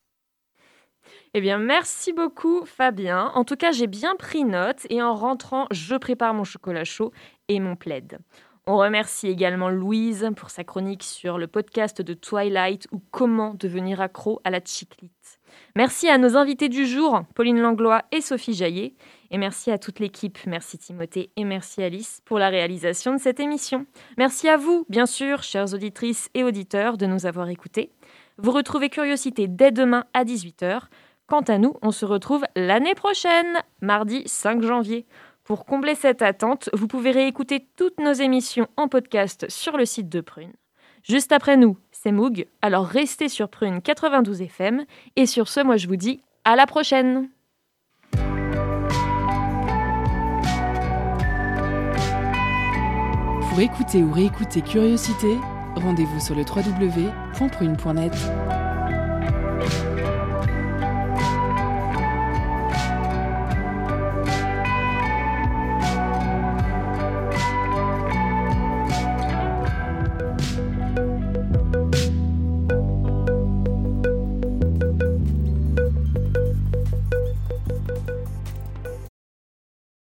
Eh bien, merci beaucoup, Fabien. En tout cas, j'ai bien pris note et en rentrant, je prépare mon chocolat chaud et mon plaid. On remercie également Louise pour sa chronique sur le podcast de Twilight ou comment devenir accro à la chiclite. Merci à nos invités du jour, Pauline Langlois et Sophie Jaillet. Et merci à toute l'équipe, merci Timothée et merci Alice pour la réalisation de cette émission. Merci à vous, bien sûr, chères auditrices et auditeurs, de nous avoir écoutés. Vous retrouvez Curiosité dès demain à 18h. Quant à nous, on se retrouve l'année prochaine, mardi 5 janvier. Pour combler cette attente, vous pouvez réécouter toutes nos émissions en podcast sur le site de Prune. Juste après nous, c'est Moog, alors restez sur Prune 92 FM. Et sur ce, moi je vous dis à la prochaine Pour écouter ou réécouter Curiosité, rendez-vous sur le www.prune.net.